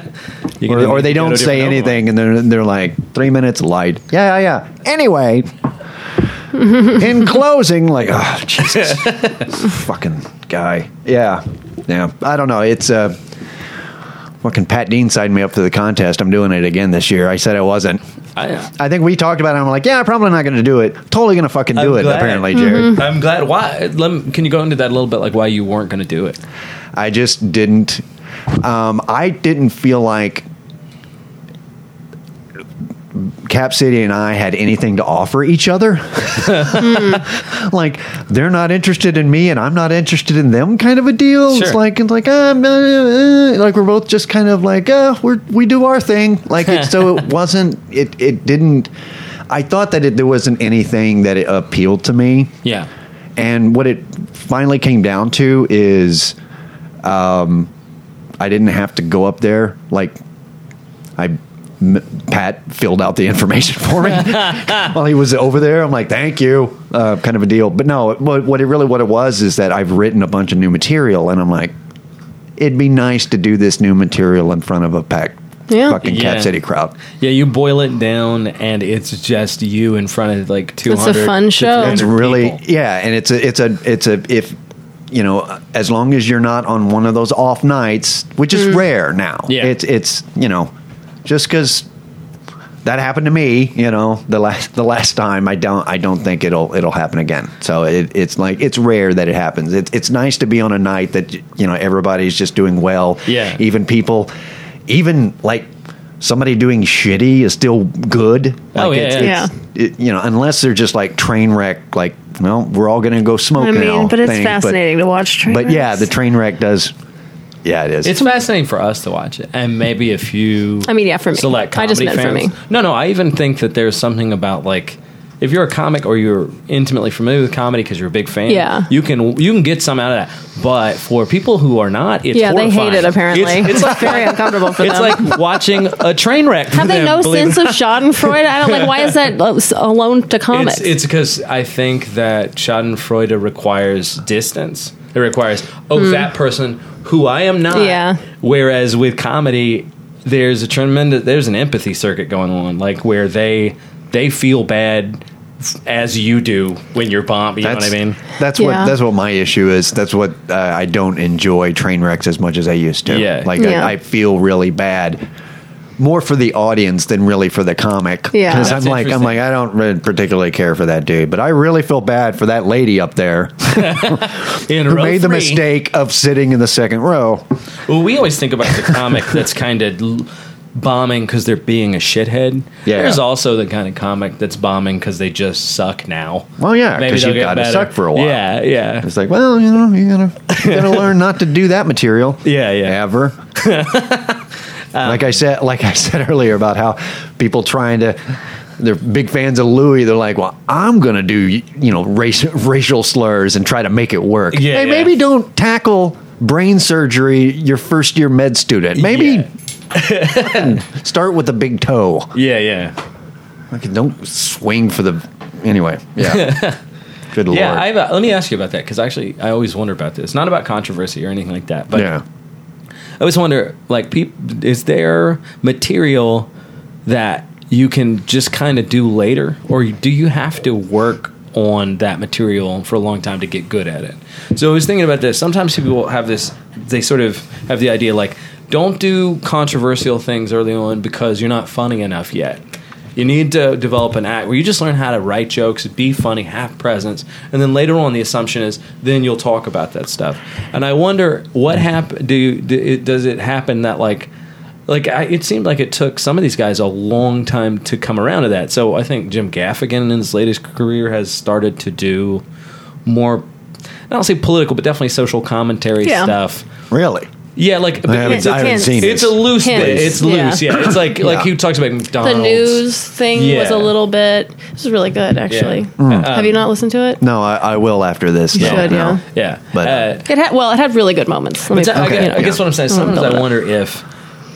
Or, or they don't say anything, and they're they're like three minutes light. Yeah, yeah, yeah. Anyway. In closing, like, oh, Jesus, fucking guy. Yeah, yeah. I don't know. It's uh, fucking Pat Dean signed me up for the contest. I'm doing it again this year. I said I wasn't. I, I think we talked about it. I'm like, yeah, I'm probably not going to do it. Totally going to fucking do I'm it. glad. Apparently, Jared. I'm glad. Why? Let me, can you go into that a little bit? Like why you weren't going to do it? I just didn't. Um, I didn't feel like Cap City and I had anything to offer each other. like they're not interested in me and I'm not interested in them kind of a deal. It's like it's like uh, uh, uh, like we're both just kind of like uh, we're we do our thing. Like it, so it wasn't it it didn't I thought that it, there wasn't anything that it appealed to me. Yeah. And what it finally came down to is, um, I didn't have to go up there. Like, I, Pat filled out the information for me while he was over there. I'm like, thank you, uh, kind of a deal. But no, what, what it really what it was is that I've written a bunch of new material, and I'm like, it'd be nice to do this new material in front of a packed Yeah. fucking Yeah. Cap City crowd. Yeah, you boil it down, and it's just you in front of like two hundred. It's a fun show. It's really yeah, and it's a it's a it's a if you know as long as you're not on one of those off nights, which is rare now. Yeah. it's it's you know just because that happened to me, you know the last the last time I don't I don't think it'll it'll happen again. So it, it's like it's rare that it happens. It's it's nice to be on a night that you know everybody's just doing well. Yeah. even people, even like. Somebody doing shitty is still good. Oh, like Oh, yeah, it's, yeah. it's- it, you know, unless they're just like train wreck, like, well, we're all going to go smoke I now. mean, but it's thing. fascinating to watch. Train But, yeah, the train wreck does. Yeah, it is. It's fascinating for us to watch it, and maybe a few. I mean, yeah, for me. select I just comedy meant for fans. me. No, no, I even think that there's something about like if you're a comic or you're intimately familiar with comedy because you're a big fan. Yeah. you can you can get some out of that. But for people who are not, it's yeah, they hate it apparently. It's, it's like very uncomfortable for it's them. It's like watching a train wreck. for Have they them, no sense of Schadenfreude? I don't like. Why is that uh, alone to comics? It's it's because I think that Schadenfreude requires distance. It requires oh that person who I am not. Yeah. Whereas with comedy, there's a tremendous there's an empathy circuit going on, like where they they feel bad as you do when you're bombed. You know what I mean? That's Yeah. what that's what my issue is. That's what uh, I don't enjoy train wrecks as much as I used to. Yeah. like Yeah. I, I feel really bad. More for the audience than really for the comic. Yeah. because I'm like I'm like I don't really particularly care for that dude, but I really feel bad for that lady up there In who row made the three- mistake of sitting in the second row. Well, we always think about the comic that's kind of l- bombing because they're being a shithead. Yeah. There's also the kind of comic that's bombing because they just suck now. Well, yeah, because you get gotta suck for a while. Yeah, yeah. It's like, well, you know, you gotta you gotta learn not to do that material. Yeah, yeah. Ever. Like I said, like I said earlier about how people trying to. They're big fans of Louis. They're like, well, I'm gonna do you know race, racial slurs and try to make it work. Yeah, hey, yeah. maybe don't tackle brain surgery your first year med student. Maybe start with the big toe. Yeah, yeah. Like, don't swing for the. Anyway, yeah. Good lord. Yeah, I've, uh, let me ask you about that because actually, I always wonder about this. Not about controversy or anything like that, but yeah. I always wonder, like, peop, is there material that you can just kind of do later, or do you have to work on that material for a long time to get good at it? So I was thinking about this. Sometimes people have this; they sort of have the idea, like, don't do controversial things early on because you're not funny enough yet. You need to develop an act where you just learn how to write jokes, be funny, have presence, and then later on, the assumption is then you'll talk about that stuff. And I wonder what happen. Do, do it, does it happen that like like I, it seemed like it took some of these guys a long time to come around to that. So I think Jim Gaffigan in his latest career has started to do more. I don't say political, but definitely social commentary Yeah. stuff. Really? Yeah, like I haven't, it's, a, I haven't hints. seen it's a loose Hints. bit. It's Yeah. loose. Yeah, it's like like Yeah. he talks about McDonald's. the news thing was Yeah. a little bit. This is really good, actually. Yeah. Have you not listened to it? No, I, I will after this. You no, should, no. yeah. Yeah, But- uh, It had well, it had really good moments. Let me, But I, Okay, guess, I guess what I'm saying. Sometimes build I it. wonder if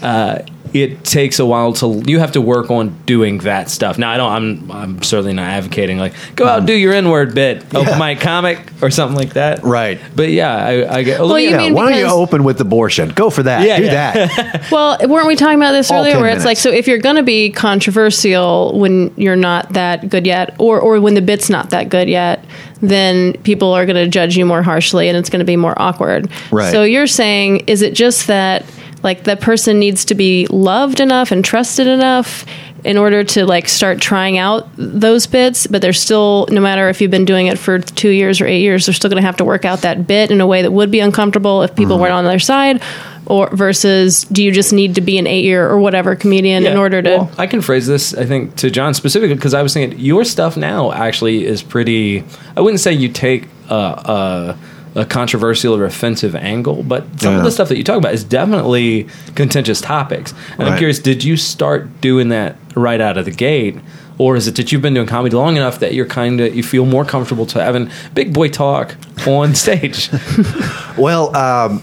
uh, it takes a while to. You have to work on doing that stuff. Now I don't. I'm. I'm certainly not advocating like go out and um, do your N word bit, open my comic or something like that. Right. But yeah, I, I get. Well, you Yeah, mean why don't you open with abortion? Go for that. Yeah, Do yeah. that. Well, weren't we talking about this All earlier? 10 Where it's like, so if you're going to be controversial when you're not that good yet, or or when the bit's not that good yet, then people are going to judge you more harshly, and it's going to be more awkward. Right. So you're saying, is it just that like that person needs to be loved enough and trusted enough? in order to like start trying out those bits, but they're still no matter if you've been doing it for two years or eight years, they're still going to have to work out that bit in a way that would be uncomfortable if people weren't on their side. Or versus, do you just need to be an eight year or whatever comedian in order to? well, I can phrase this, I think, to John specifically because I was thinking your stuff now actually is pretty. I wouldn't say you take a, a, a controversial or offensive angle, but some Yeah. of the stuff that you talk about is definitely contentious topics. And I'm curious, did you start doing that right out of the gate? Or is it that you've been doing comedy long enough that you're kind of you feel more comfortable to having big boy talk on stage? Well, um,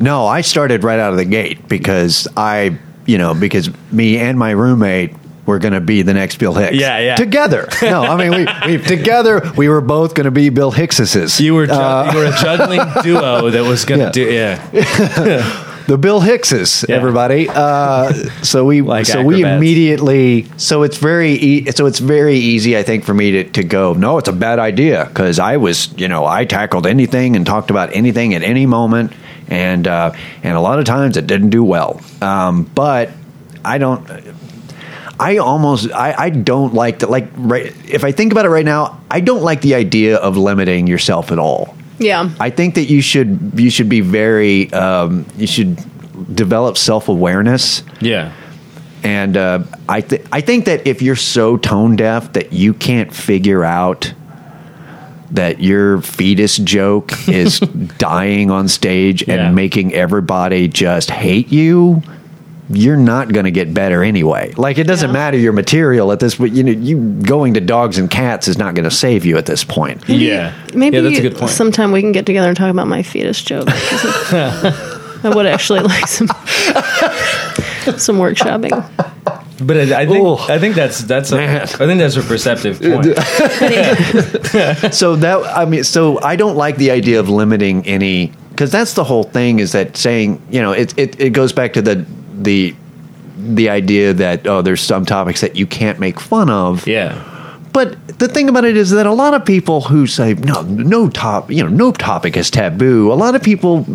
no, I started right out of the gate because I, you know, because me and my roommate were going to be the next Bill Hicks. Yeah, yeah. Together. No, I mean, we, we together we were both going to be Bill Hickses. You were ju- Uh, you were a juggling duo that was going to Yeah. do yeah. the Bill Hickses, Yeah. everybody. Uh, so we Like so we immediately so it's very e- so it's very easy, I think, for me to, to go. No, it's a bad idea because I was you know I tackled anything and talked about anything at any moment, and uh, and a lot of times it didn't do well. Um, but I don't. I almost I, I don't like that like right if I think about it right now I don't like the idea of limiting yourself at all. yeah, I think that you should you should be very um, you should develop self awareness, Yeah. and uh, I th- I think that if you're so tone deaf that you can't figure out that your fetus joke is dying on stage and making everybody just hate you. You're not going to get better anyway. Like it doesn't Yeah. matter your material at this point. You know, you going to dogs and cats is not going to save you at this point. Yeah. maybe yeah, that's a good point. sometime we can get together and talk about my fetus joke. I would actually like some some workshopping. But I, I think Ooh. I think that's that's a, Man. I think that's a perceptive point. so that I mean, so I don't like the idea of limiting any because that's the whole thing. Is that saying you know it it, it goes back to the the the idea that oh there's some topics that you can't make fun of. Yeah. But the thing about it is that a lot of people who say no no top you know no topic is taboo. A lot of people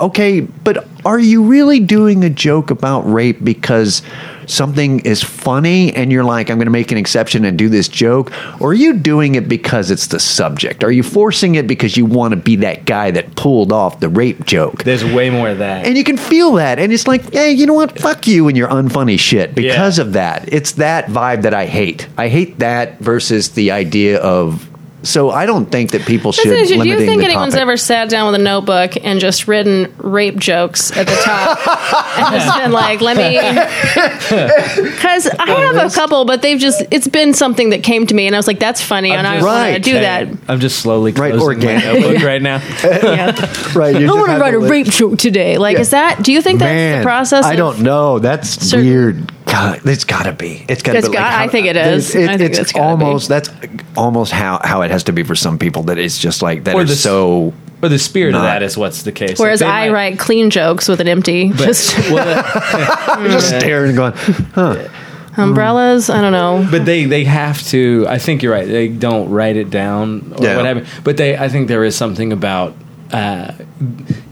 okay, but are you really doing a joke about rape because something is funny and you're like, I'm going to make an exception and do this joke? Or are you doing it because it's the subject? Are you forcing it because you want to be that guy that pulled off the rape joke? There's way more of that. And you can feel that. And it's like, hey, you know what? Fuck you and your unfunny shit because Yeah. of that. It's that vibe that I hate. I hate that versus the idea of. So I don't think that people should. Listen, do you think the anyone's topic. ever sat down with a notebook and just written rape jokes at the top and just been like, let me. Because I have a couple, but they've just, it's been something that came to me and I was like, that's funny and I just- want to Right. do that. I'm just slowly Right, closing organic. my notebook right now. Yeah. Right, you I just want to write a list. rape joke today. Like, Yeah. is that, do you think that's Man, the process? I don't know. That's certain- weird. God, it's got to be. It's got to It's be. got- I think it is. It, I think it's it's be. almost. That's almost how how it has to be for some people. That it's just like that Or is the- so. But the spirit Not- of that is what's the case. Whereas Like, I might- write clean jokes with an empty, but- just well, that- You're just staring going, huh? umbrellas. I don't know. but they they have to. I think you're right. They don't write it down or Yeah. what have you. But they, I think there is something about uh,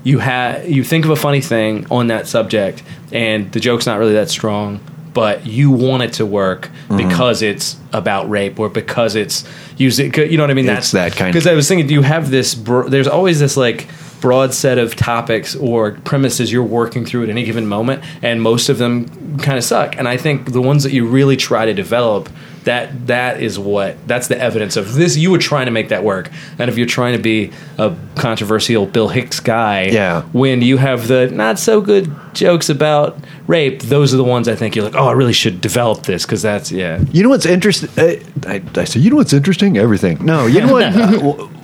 you have you think of a funny thing on that subject, and the joke's not really that strong. But you want it to work Mm-hmm. because it's about rape or because it's using. You know what I mean? It's that kind of- Because I was thinking, you have this. Bro- there's always this like broad set of topics or premises you're working through at any given moment, and most of them kind of suck. And I think the ones that you really try to develop, that that is what that's the evidence of this. You were trying to make that work, and if you're trying to be a controversial Bill Hicks guy, Yeah. when you have the not so good jokes about rape, those are the ones I think you're like, oh, I really should develop this because that's yeah. You know what's interesting? Uh, I, I said, you know what's interesting? Everything. No, you know what?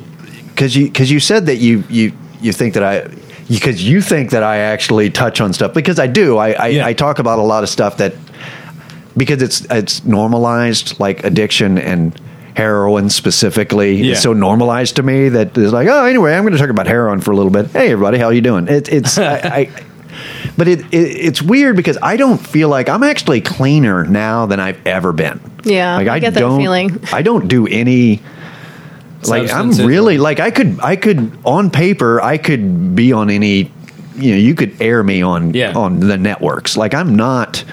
Because you because you said that you you you think that I because you think that I actually touch on stuff because I do. I I, Yeah. I talk about a lot of stuff that because it's it's normalized like addiction and heroin specifically Yeah. it's so normalized to me that it's like oh anyway i'm going to talk about heroin for a little bit hey everybody how are you doing it, it's I, I but it, it it's weird because i don't feel like i'm actually cleaner now than i've ever been Yeah, like I i, get that don't feeling. i don't do any like i'm really like i could i could on paper i could be on any you know you could air me on Yeah. on the networks like i'm not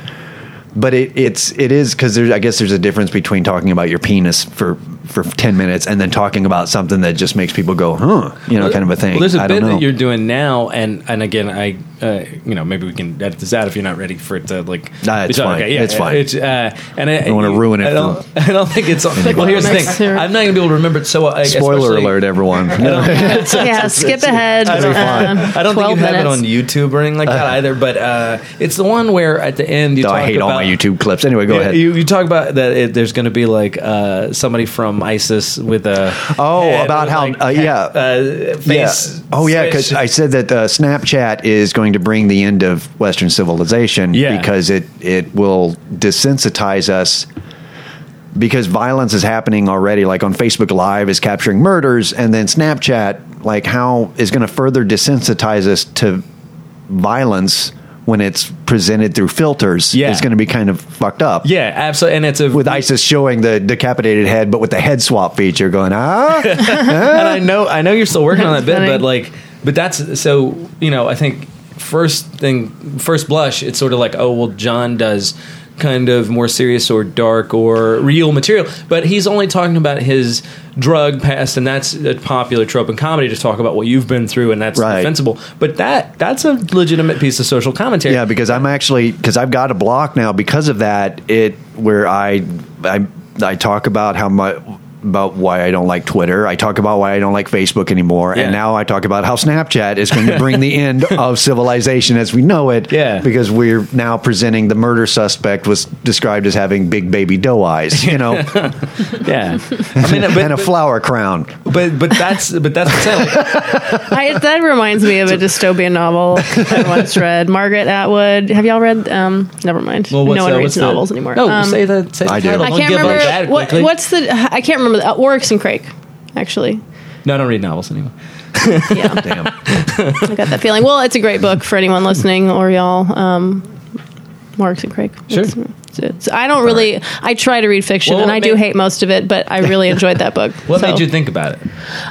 but it, it's it is because I guess there's a difference between talking about your penis for for ten minutes and then talking about something that just makes people go, huh, you know, kind of a thing. Well, there's a I bit don't know. that you're doing now, and and again, I, uh, you know, maybe we can edit this out if you're not ready for it to like. Nah, it's be- fine. It's fine. It's, uh, and I, don't wanna ruin it I don't, for I don't think it's. Well, here's the thing. I'm not going to be able to remember it. So, uh, Spoiler alert, everyone. yeah, skip ahead. I don't, uh, I don't think you have it on YouTube or anything like that either. But uh, it's the one where at the end you Though talk I hate about all my YouTube clips. Anyway, go Yeah, ahead. You, you talk about that it, there's going to be like uh, somebody from ISIS with a Oh, about how- like, uh, yeah. uh, face. Yeah. Oh yeah, because. I said that uh, Snapchat is going to bring the end of Western civilization Yeah. because it it will desensitize us because violence is happening already. Like on Facebook Live is capturing murders, and then Snapchat, like how is going to further desensitize us to violence when it's presented through filters. Yeah. is going to be kind of fucked up. yeah, absolutely, and it's a With ISIS showing the decapitated head, but with the head swap feature going, ah, and I know I know you're still working on that bit, but like, but that's so you know I think first thing first blush it's sort of like oh well John does kind of more serious or dark or real material, but he's only talking about his drug past, and that's a popular trope in comedy to talk about what you've been through, and that's Right. defensible. But that that's a legitimate piece of social commentary. Yeah, because I'm actually because I've got a block now because of that. It where I I I talk about how much about why I don't like Twitter. I talk about why I don't like Facebook anymore, Yeah. and now I talk about how Snapchat is going to bring the end of civilization as we know it. Yeah. because we're now presenting the murder suspect was described as having big baby doe eyes, you know, yeah. I mean, but, and a flower crown. but but that's but that's what I'm. Like, I, that reminds me of a dystopian novel I once read. Margaret Atwood. Have y'all read? Um, never mind. well, what's, no one uh, reads what's the- novels anymore. No, Um, say the say the I do. title. I can't remember what, quickly. what's the. I can't remember. Uh, Oryx and Crake. Actually, No, I don't read novels anymore. yeah, Damn. I got that feeling. Well, it's a great book for anyone listening or y'all. Um, Oryx and Crake. Sure. It's- it's- I don't really. I try to read fiction, Well, and what I do made- hate most of it, but I really enjoyed that book. What So- made you think about it?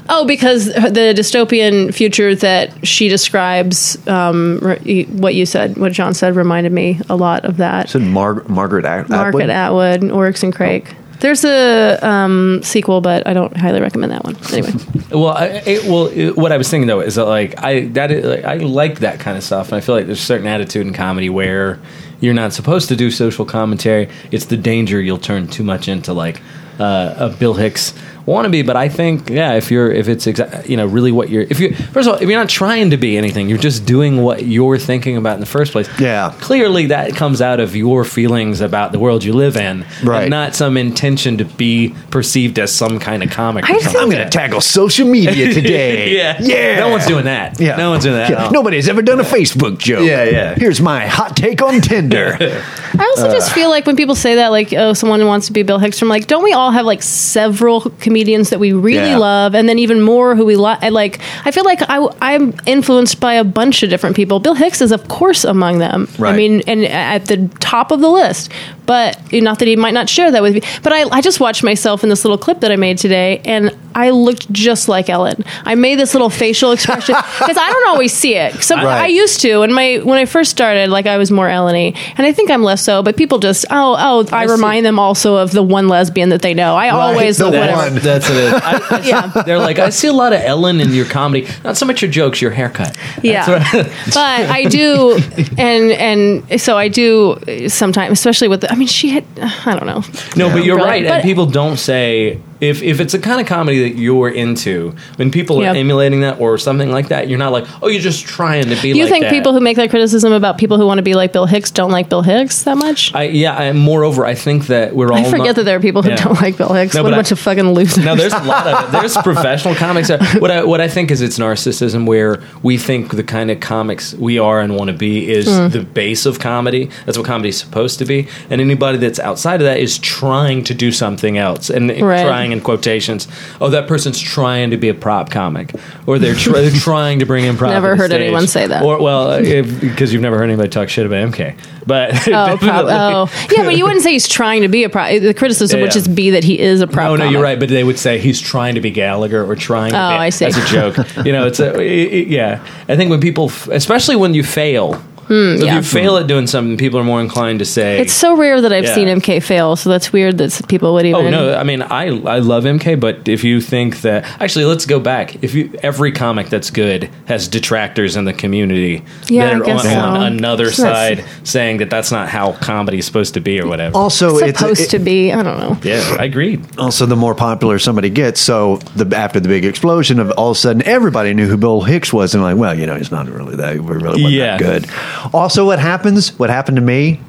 Oh, because the dystopian future that she describes, um, re- what you said, what John said, reminded me a lot of that. Said Mar- Margaret At- Margaret Atwood? Atwood, Oryx and Crake. There's a um, sequel, but I don't highly recommend that one. Anyway, Well, I, it, well, it, what I was thinking though is that like I that is, like, I like that kind of stuff, and I feel like there's a certain attitude in comedy where you're not supposed to do social commentary. It's the danger you'll turn too much into like uh, a Bill Hicks wannabe. But I think yeah, if you're if it's exa- you know really what you're if you first of all if you're not trying to be anything, you're just doing what you're thinking about in the first place. Yeah. clearly that comes out of your feelings about the world you live in, Right. and not some intention to be perceived as some kind of comic. or I something. think- I'm going to tackle social media today. yeah. yeah. No one's doing that. Yeah. No one's doing that. at all. Nobody's ever done a Facebook joke. Yeah, yeah. Here's my hot take on Tinder. I also uh. just feel like when people say that, like, oh, someone wants to be Bill Hicks, I'm like, don't we all have like several comedians that we really Yeah. love, and then even more who we like? Like, I feel like I, I'm influenced by a bunch of different people. Bill Hicks is, of course, among them. I mean, and uh, at the top of the list. But not that he might not share that with me. But I, I just watched myself in this little clip that I made today, and I looked just like Ellen. I made this little facial expression because I don't always see it. Some, Right. I used to, and my when I first started, like I was more Ellen-y, and I think I'm less so. But people just, oh, oh, I, see. remind them also of the one lesbian that they know. I always the whatever. one. That's what it is. I, I- Yeah. They're like, I see a lot of Ellen in your comedy. Not so much your jokes, your haircut. Yeah, That's what- but I do, and and so I do sometimes, especially with. The, I mean, she had. I don't know. no, but you're right. But- and people don't say if if it's a kind of comedy that you're into. When people Yeah. are emulating that or something like that, you're not like, oh, you're just trying to be. You like think that. people who make that criticism about people who want to be like Bill Hicks don't like Bill Hicks that much? I, yeah, and moreover, I think that we're all. I forget not- that there are people who Yeah. don't like Bill Hicks. No, what a bunch of fucking losers. No, there's a lot of it. There's professional comics. That, what I what I think is it's narcissism where we think the kind of comics we are and want to be is Hmm. the base of comedy. That's what comedy's supposed to be. And anybody that's outside of that is trying to do something else and Right. trying in quotations. Oh, that person's trying to be a prop comic, or they're, tr- they're trying to bring in prop. Never to heard stage. anyone say that. Or well, because you've never heard anybody talk shit about MK. But Oh, prob- oh, yeah, but you wouldn't say he's trying to be a prop. The criticism Yeah, would yeah. just be that he is a prop. No, no, you're right. But they would say he's trying to be Gallagher or trying to Oh, be I see. as a joke. you know, it's a it- it- yeah. I think when people, f- especially when you fail, Hmm, so if yeah. you fail at doing something, people are more inclined to say It's so rare that I've Yeah. seen MK fail, so that's weird that people would oh, even. Oh no! I mean, I I love MK, but if you think that actually, let's go back. If you every comic that's good has detractors in the community Yeah, that I are guess on, on another It's side saying that that's not how comedy is supposed to be or whatever. Also, it's supposed it- to be. I don't know. yeah, I agreed. also the more popular somebody gets. So the after the big explosion of all of a sudden everybody knew who Bill Hicks was, and like, well, you know, he's not really that really wasn't Yeah. that good. Also, what happens? What happened to me?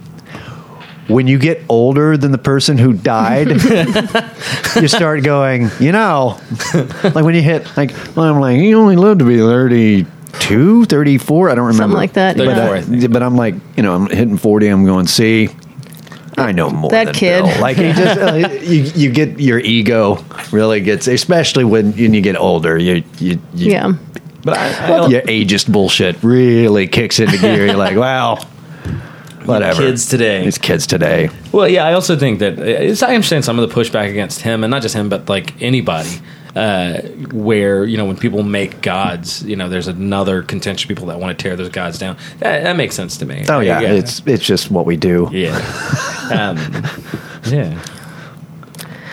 When you get older than the person who died, you start going, you know, like when you hit, like, well, I'm like, you only lived to be 32, 34. I don't remember. Something like that, But, yeah. uh, 34, I, but I'm like, you know, I'm hitting 40. I'm going, see, I know more That than kid. Bill. Like you just uh, you, you get your ego really gets, especially when, when you get older. You you, you Yeah. But I, I, your ageist bullshit really kicks into gear. You're like, wow, whatever. kids today. It's kids today. Well, yeah, I also think that it's, I understand some of the pushback against him, and not just him, but like anybody. Uh, where you know when people make gods, you know, there's another contention people that want to tear those gods down. That, that makes sense to me. Oh yeah, it's it's just what we do. yeah, um, yeah.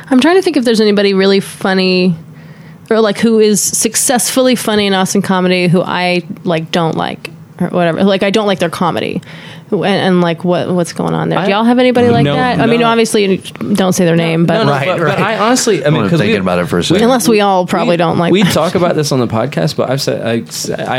I'm trying to think if there's anybody really funny or like who is successfully funny in Austin comedy who I like don't like or whatever. Like I don't like their comedy. And, and like what what's going on there? Do y'all have anybody like No, that? I mean, obviously you don't say their name, but No, no, Right, but, right. but I honestly, I mean, I'm because thinking about it for a second. unless we all probably we, don't like. We talk about this on the podcast, but I've said I,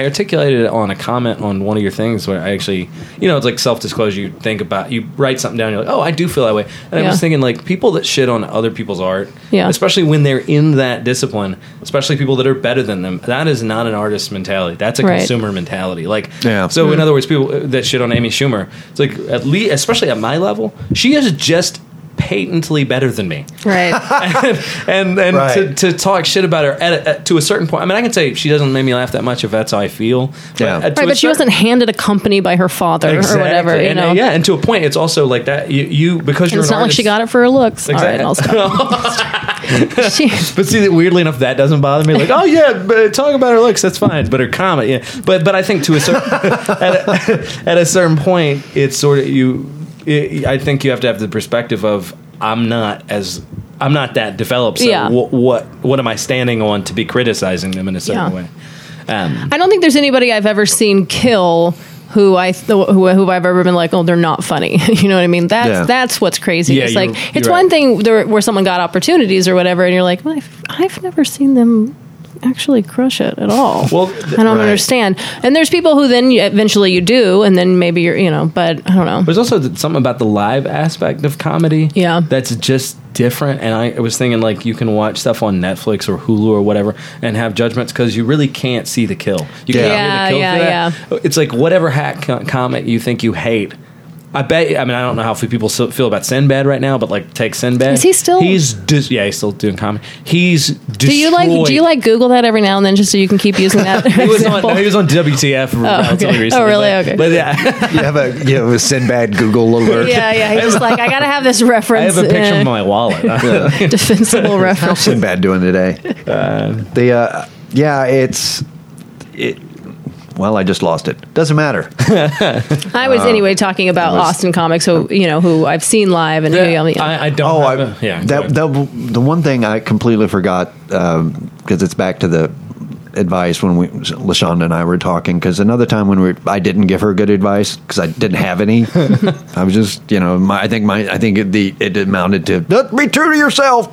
I articulated it on a comment on one of your things where I actually, you know, it's like self disclosure. You think about, you write something down. You're like, oh, I do feel that way. And I Yeah. was thinking like people that shit on other people's art, Yeah. especially when they're in that discipline, especially people that are better than them. That is not an artist mentality. That's a Right. consumer mentality. Like, Yeah. So Hmm. in other words, people that shit on Amy Schumer, it's like at least, especially at my level, she is just patently better than me right. and and Right. to, to talk shit about her at a, at, to a certain point. I mean, I can say she doesn't make me laugh that much if that's how I feel. But Yeah. Right, a but she wasn't handed a company by her father or whatever, you And, uh, know. yeah, and to a point, it's also like that. You, you because you're It's an not like she got it for her looks. Exactly. All right, I'll stop. she, But see, that weirdly enough, that doesn't bother me. Like, oh yeah, but talk about her looks, that's fine. But her comment, yeah. But but I think to a certain at, a, at a certain point, it's sort of you. It, I think you have to have the perspective of I'm not as I'm not that developed. So Yeah. what what what am I standing on to be criticizing them in a certain Yeah. way? Um, I don't think there's anybody I've ever seen kill who I th- who, who I've ever been like, oh, they're not funny. you know what I mean? That's Yeah. that's what's crazy. Yeah, it's like it's right. one thing there, where someone got opportunities or whatever, and you're like, well, I've, I've never seen them actually crush it at all. Well, I don't right. understand. And there's people who then you, eventually you do, and then maybe you're you know, but I don't know. There's also something about the live aspect of comedy. Yeah. That's just different. And I, was thinking, like, you can watch stuff on Netflix or Hulu or whatever and have judgments because you really can't see the kill. You can't Yeah. hear the kill Yeah, for that. It's like whatever hack co- comic you think you hate. I bet. I mean, I don't know how few people so- feel about Sinbad right now, but like, take Sinbad. Is he still- He's dis- yeah, he's still doing comedy. He's Do you like do you like Google that every now and then just so you can keep using that? He was on. no, he was on WTF relatively okay. Oh, really? but- Okay. But yeah, You have a you have a Sinbad Google alert. yeah, yeah. He's just like, I gotta have this reference. I reference. have a picture uh, of my wallet. defensible reference. How's Sinbad doing today? the uh, yeah, it's it. Well, I just lost it. Doesn't matter. I was anyway talking about was- Austin comics, who you know who I've seen live and who Yeah, you know, I, I don't. Oh, have I, a- yeah. That, that the one thing I completely forgot because it's back to the advice when we Lashonda and I were talking. Because another time when we I didn't give her good advice because I didn't have any. I was just you know my, I think my I think it, the it amounted to be true to yourself,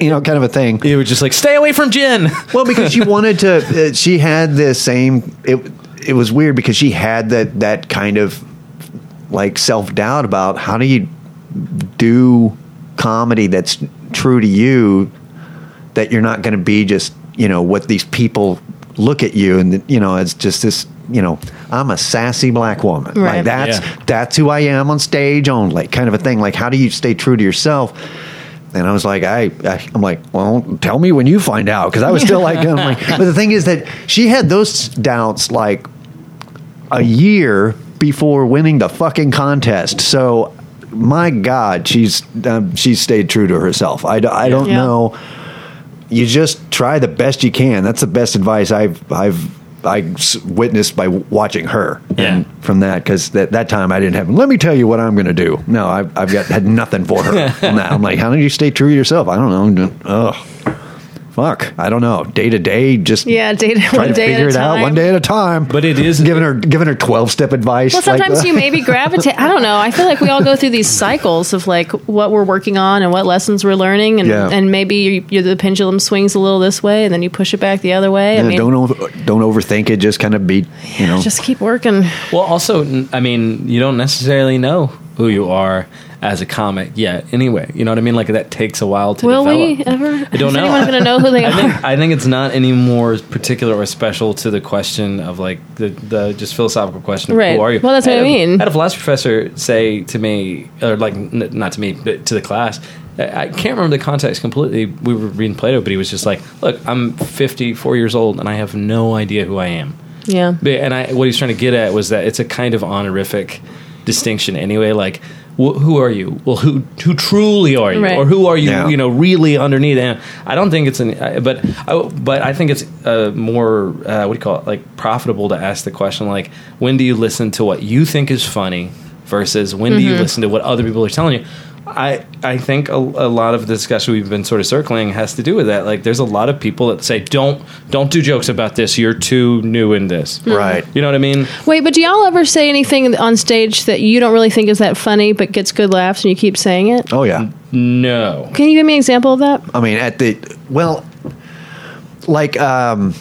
you know, kind of a thing. you were just like, stay away from gin. Well, because she wanted to, uh, she had the same. It it was weird because she had that that kind of like self doubt about how do you do comedy that's true to you that you're not going to be just you know what these people look at you and you know it's just this you know I'm a sassy black woman Right. like that's Yeah. that's who I am on stage only kind of a thing like how do you stay true to yourself and I was like, I, I I'm like, well, tell me when you find out, because I was still like, I'm like, but the thing is that she had those doubts like a year before winning the fucking contest. So, my God, she's um, she's stayed true to herself. I, I don't Yeah. know. You just try the best you can. That's the best advice I've I've I witnessed by watching her. Yeah. And from that, because that, that time I didn't have. Let me tell you what I'm going to do. No, I've, I've got had nothing for her. I'm like, how did you stay true to yourself? I don't know. Oh, fuck. I don't know. Day to day, just Yeah, day to, try one to day figure at it a time. out one day at a time. But it is- giving her giving her twelve step advice. Well, sometimes that. you maybe gravitate. I don't know. I feel like we all go through these cycles of like what we're working on and what lessons we're learning, and Yeah. and maybe you, you, the pendulum swings a little this way, and then you push it back the other way. I mean, don't over, don't overthink it. Just kind of be, you know. just keep working. Well, also, I mean, you don't necessarily know who you are as a comic yet. Anyway, you know what I mean? Like that takes a while to Will develop. we ever? I don't Is know. anyone going to know who they I are? think I think it's not any more particular or special to the question of like the, the just philosophical question of Right. who are you? Well, that's what I had a- mean. had a philosophy professor say to me, or like n- not to me, but to the class. I I can't remember the context completely. We were reading Plato, but he was just like, "Look, I'm 54 years old, and I have no idea who I am." yeah. But- and I, what he's trying to get at was that it's a kind of honorific distinction anyway. Like, wh- who are you? Well, who who truly are you, Right. or who are you? Yeah. You know, really underneath. And I don't think it's an, but I, but I think it's uh, more uh, what do you call it? Like profitable to ask the question like, when do you listen to what you think is funny versus when do you Mm-hmm. listen to what other people are telling you? I, I think a, a lot of the discussion we've been sort of circling has to do with that. Like, there's a lot of people that say, "Don't don't do jokes about this. You're too new in this." right. You know what I mean? Wait, but do y'all ever say anything on stage that you don't really think is that funny, but gets good laughs, and you keep saying it? Oh yeah. No. Can you give me an example of that? I mean, at the well, like um,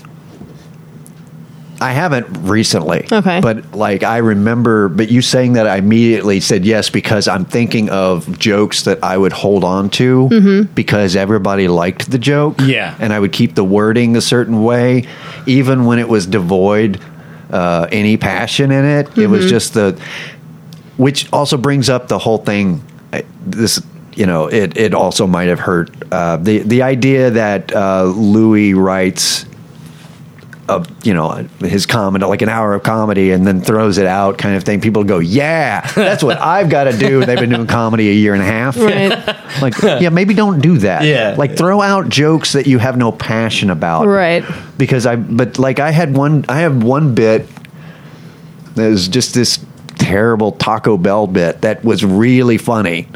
I haven't recently. Okay. But like I remember, but you saying that I immediately said yes because I'm thinking of jokes that I would hold on to because everybody liked the joke. Yeah. And I would keep the wording a certain way, even when it was devoid uh, any passion in it. It was just the, which also brings up the whole thing. This, you know, it, it also might have hurt uh, the the idea that uh, Louis writes, a, you know, his comedy like an hour of comedy and then throws it out, kind of thing. People go, yeah, that's what I've got to do. They've been doing comedy a year and a half. Right. Like, yeah, maybe don't do that. Yeah. like throw out jokes that you have no passion about right. because I but like I had one I have one bit that was just this terrible Taco Bell bit that was really funny.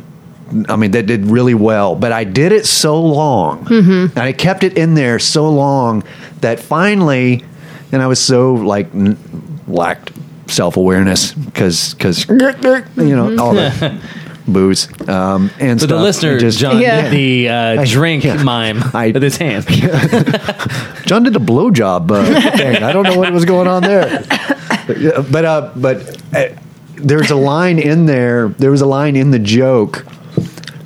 I mean, that did really well, but I did it so long, mm-hmm. and I kept it in there so long that finally, and I was so like n- lacked self awareness because because you know all the booze um, and So the stuff. listener, just- John, Yeah. did the uh, I- drink yeah. mime I- with his hand. John did a blowjob uh, thing. I don't know what was going on there, but yeah, but, uh, but uh, there's a line in there. There was a line in the joke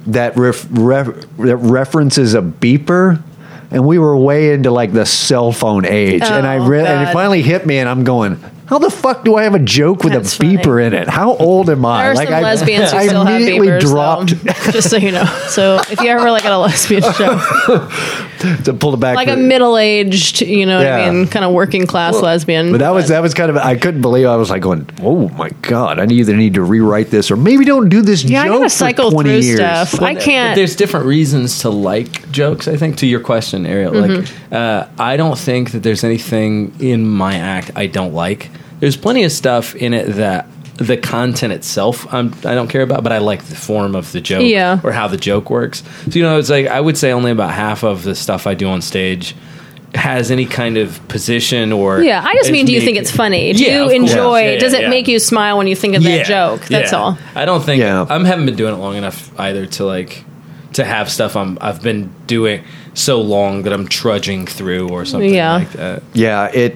that ref, ref, that references a beeper. And we were way into like the cell phone age, and I Oh, re- and it finally hit me, and I'm going, "How the fuck do I have a joke with That's a beeper funny. in it? How old am I?" There are like some I, lesbians who I still have beepers, dropped though, just so you know. So if you ever like at a lesbian show, to pull it back. like to- a middle-aged, you know, what I mean, kind of working class lesbian. But that was that was kind of I couldn't believe I was like going, oh my god! I either need to rewrite this or maybe don't do this yeah, I joke gotta for cycle twenty through years. stuff. I can't. There's different reasons to like jokes. I think to your question, Ariel. Like, Mm-hmm. uh, I don't think that there's anything in my act I don't like. There's plenty of stuff in it that the content itself I'm, I don't care about, but I like the form of the joke Yeah. or how the joke works. So you know, it's like I would say only about half of the stuff I do on stage has any kind of position or yeah, I just mean, do you think it's funny? Do Yeah, you enjoy? Yeah, yeah, does it yeah. make you smile when you think of that joke? That's yeah. all. I don't think Yeah. I haven't been doing it long enough either to like to have stuff I'm I've been doing so long that I'm trudging through or something Yeah. like that. Yeah, it.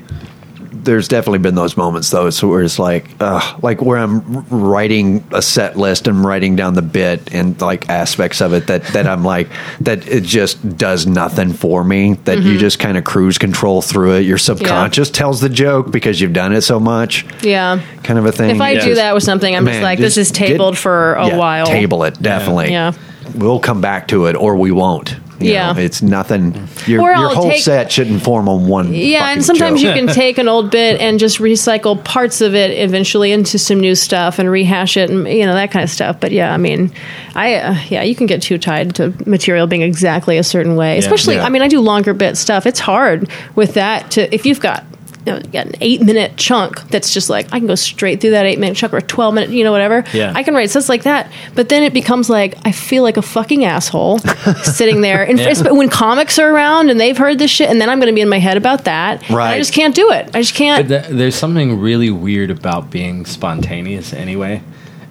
There's definitely been those moments though, so where it's like, uh, like where I'm writing a set list and writing down the bit and like aspects of it that that I'm like that it just does nothing for me. That Mm-hmm. you just kind of cruise control through it. Your subconscious tells the joke because you've done it so much, Yeah. kind of a thing. If I It's do that with something, I'm just Man, like, this is just get- tabled for a yeah, while. Table it definitely. Yeah. we'll come back to it or we won't. You Yeah. know, it's nothing. Your, your whole take- set shouldn't form on one. Yeah, and sometimes joke. you can take an old bit and just recycle parts of it eventually into some new stuff and rehash it and you know that kind of stuff. But yeah, I mean, I uh, yeah, you can get too tied to material being exactly a certain way. Especially, Yeah. I mean, I do longer bit stuff. It's hard with that to if you've got you know, got an eight minute chunk that's just like I can go straight through that eight minute chunk or a twelve minute, you know, whatever. Yeah. I can write stuff like that. But then it becomes like I feel like a fucking asshole sitting there. And Yeah. when comics are around and they've heard this shit, and then I'm going to be in my head about that. Right. I just can't do it. I just can't. Th- there's something really weird about being spontaneous anyway.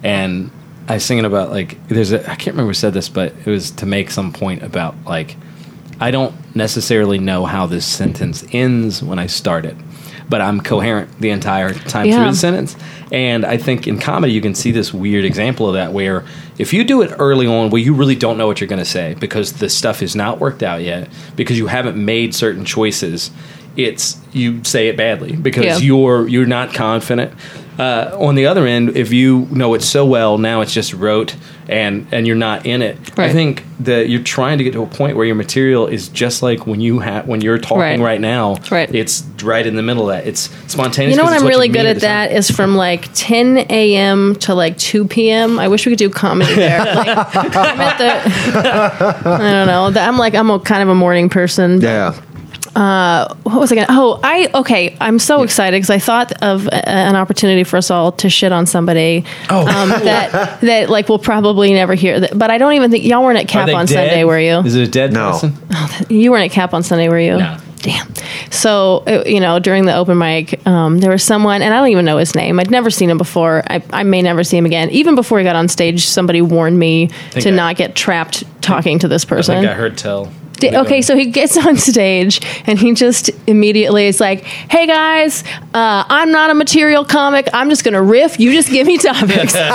And I was thinking about like there's a I can't remember who said this, but it was to make some point about like I don't necessarily know how this sentence ends when I start it. But I'm coherent the entire time Yeah. through the sentence. And I think in comedy you can see this weird example of that where if you do it early on where you really don't know what you're going to say because the stuff is not worked out yet, because you haven't made certain choices, it's you say it badly because Yeah. you're you're not confident. Uh, on the other end, if you know it so well, now it's just rote and and you're not in it. I think that you're trying to get to a point where your material is just like when you have when you're talking Right. right, now. Right. It's right in the middle of that. It's spontaneous. You know what I'm really good mean at the time. that is from like 10 a.m. to like 2 p.m. I wish we could do comedy there. Like, I'm at the, I don't know. I'm like, I'm a kind of a morning person. but Yeah. what was I going to? Oh, I okay. I'm so excited because I thought of a, an opportunity for us all to shit on somebody Oh. um, that that like we'll probably never hear. That, but I don't even think y'all weren't at Cap on dead? Sunday, were you? Is it a dead No. person? You weren't at Cap on Sunday, were you? No. Damn. So, uh, you know, during the open mic, um, there was someone, and I don't even know his name. I'd never seen him before. I, I may never see him again. Even before he got on stage, somebody warned me to I- not get trapped talking to this I person. think I heard tell. Di- okay, so he gets on stage and he just immediately is like, "Hey guys, uh, I'm not a material comic. I'm just going to riff. You just give me topics." and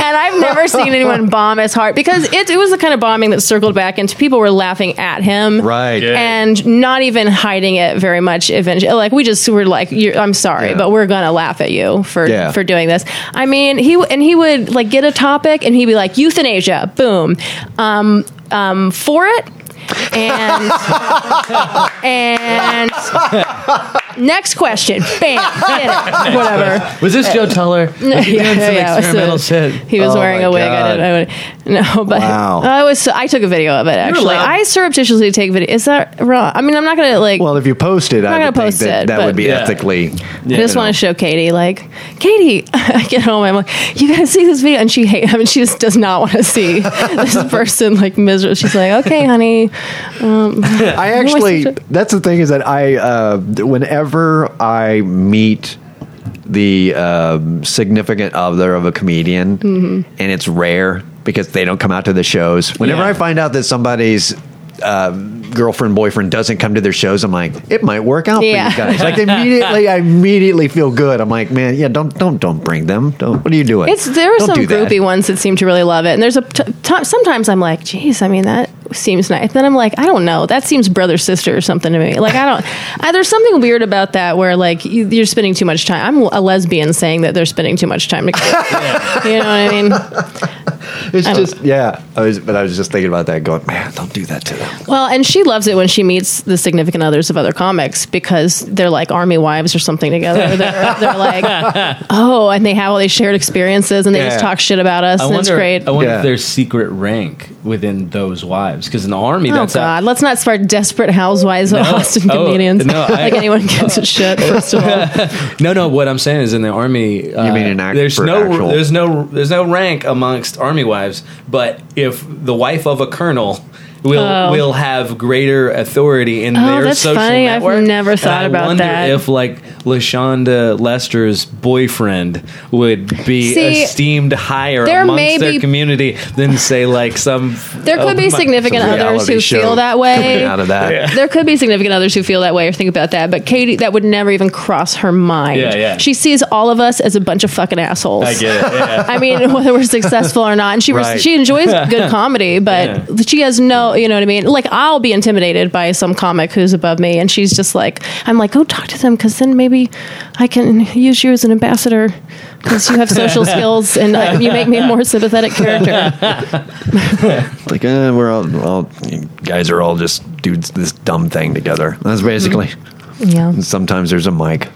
I've never seen anyone bomb as hard because it, it was the kind of bombing that circled back and people were laughing at him, Right. Yeah. And not even hiding it very much. Eventually, like we just were like, You're, "I'm sorry, Yeah. but we're going to laugh at you for Yeah. for doing this." I mean, he and he would like get a topic and he'd be like, "Euthanasia, boom, um, um, for it." And and next question, bam, hit it, whatever. Was this Joe Tuller? Was he Yeah, doing some yeah, it was experimental a- shit? He was Oh wearing my a wig. I God. didn't, I would, no, but Wow. I was. I took a video of it. Actually, allowed- I surreptitiously take video. Is that wrong? I mean, I'm not gonna like. Well, if you post it, not I gonna would think post that, it, that but- would be Yeah. ethically. I just want to show Katie, like, Katie, I get home, I'm like, you gotta see this video. And she hate, I mean, she just does not want to see this person like miserable. She's like, okay, honey. I actually, that's the thing is that I, uh, whenever I meet the um significant other of a comedian, Mm-hmm. and it's rare because they don't come out to the shows. Whenever Yeah. I find out that somebody's uh, girlfriend, boyfriend doesn't come to their shows, I'm like, it might work out Yeah. for you guys. Like immediately, I immediately feel good. I'm like, man, yeah, don't, don't, don't bring them. Don't. What are you doing? It's there are Don't some do that. groupie ones that seem to really love it, and there's a t- t- sometimes I'm like, geez, I mean that seems nice. Then I'm like, I don't know, that seems brother sister or something to me. Like I don't, I, there's something weird about that where like you, you're spending too much time. I'm a lesbian saying that they're spending too much time together. You know what I mean? It's I don't just, yeah. I was, but I was just thinking about that, going, man, don't do that to them. Well, and she loves it when she meets the significant others of other comics because they're like army wives or something together. They're, they're like, oh, and they have all these shared experiences and they just talk shit about us, I and wonder, it's great. I wonder Yeah. if there's secret rank within those wives because in the army, Oh that's a- God! Let's not start desperate housewives of Austin Oh, comedians. no, I- like anyone gives a shit. First of all, No, no. What I'm saying is, in the army, uh, mean an act- there's no, actual- there's no, there's no rank amongst army wives. But if the wife of a colonel will Oh. will have greater authority in Oh, their that's social funny. I've network, never And thought I about wonder that. If like Lashonda Lester's boyfriend would be See, esteemed higher there amongst may their be- community than say like some. there could of be my- significant others who show feel that way. out of that. There could be significant others who feel that way or think about that, but Katie, that would never even cross her mind. Yeah, yeah. She sees all of us as a bunch of fucking assholes. I get it. Yeah. I mean, whether we're successful or not, and she Right. she enjoys good comedy, but she has no, you know what I mean. Like I'll be intimidated by some comic who's above me, and she's just like, I'm like, go talk to them because then maybe I can use you as an ambassador because you have social skills and uh, you make me a more sympathetic character. Like, uh, we're all, all, guys are all just dudes this dumb thing together. That's basically. Yeah, And sometimes there's a mic.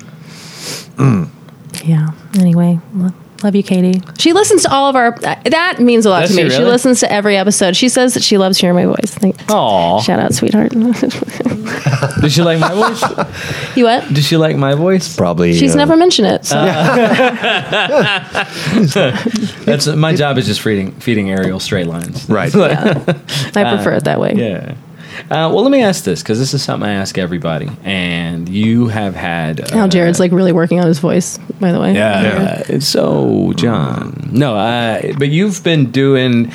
yeah. Anyway. lo- Love you, Katie. She listens to all of our. uh, That means a lot Does to me. she She listens to every episode. She says that she loves hearing my voice. Thank, Aw. Shout out, sweetheart. Did she like my voice? You what? Did she like my voice? Probably. She's uh, never mentioned it. So. That's my job is just feeding feeding Ariel straight lines. Right. Yeah. I prefer it that way. Yeah. Uh, well, let me ask this because this is something I ask everybody, and you have had. Uh, Now Jared's like really working on his voice. By the way. Yeah. Uh, So, John, no, uh, but you've been doing.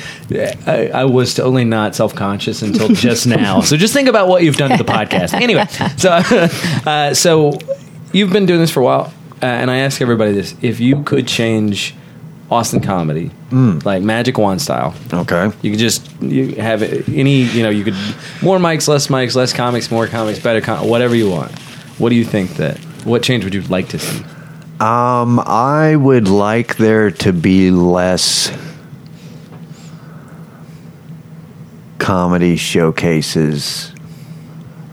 I, I was totally not self conscious until just now. So just think about what you've done to the podcast. Anyway, so uh, so you've been doing this for a while, uh, and I ask everybody this: if you could change Austin comedy, like Magic Wand style, Okay. you could just you have any you know you could more mics, less mics, less comics, more comics, better com- whatever you want. What do you think that? What change would you like to see? Um, I would like there to be less comedy showcases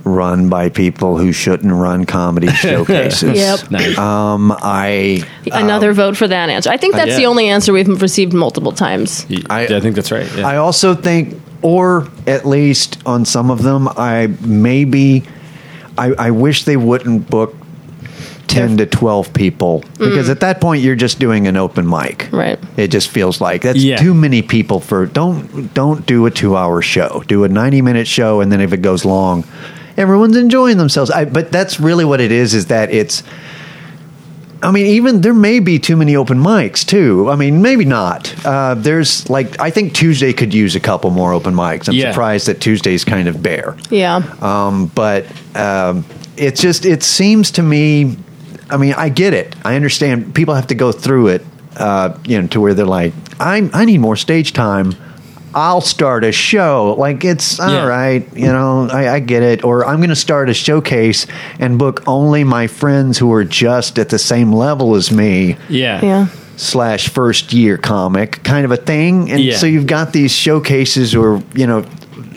run by people who shouldn't run comedy showcases. Yep. Nice. Um, I Another um, vote for that answer. I think uh, that's yeah. the only answer we've received multiple times. I, I- I think that's right. Yeah. I also think, or at least on some of them, I maybe, I, I wish they wouldn't book ten to twelve people because mm. at that point you're just doing an open mic. Right. It just feels like that's Yeah. too many people for. Don't don't do a two hour show. Do a ninety minute show, and then if it goes long, everyone's enjoying themselves. I, but that's really what it is. Is that it's. I mean, even there may be too many open mics too. I mean, maybe not. Uh, there's like I think Tuesday could use a couple more open mics. I'm Yeah. surprised that Tuesday's kind of bare. Yeah. Um, but um, it's just it seems to me. I mean, I get it. I understand people have to go through it. Uh, you know, to where they're like, I I need more stage time. I'll start a show. Like it's all Yeah. right, you know. I, I get it. Or I'm going to start a showcase and book only my friends who are just at the same level as me yeah. Yeah. slash first year comic kind of a thing and Yeah. so you've got these showcases or you know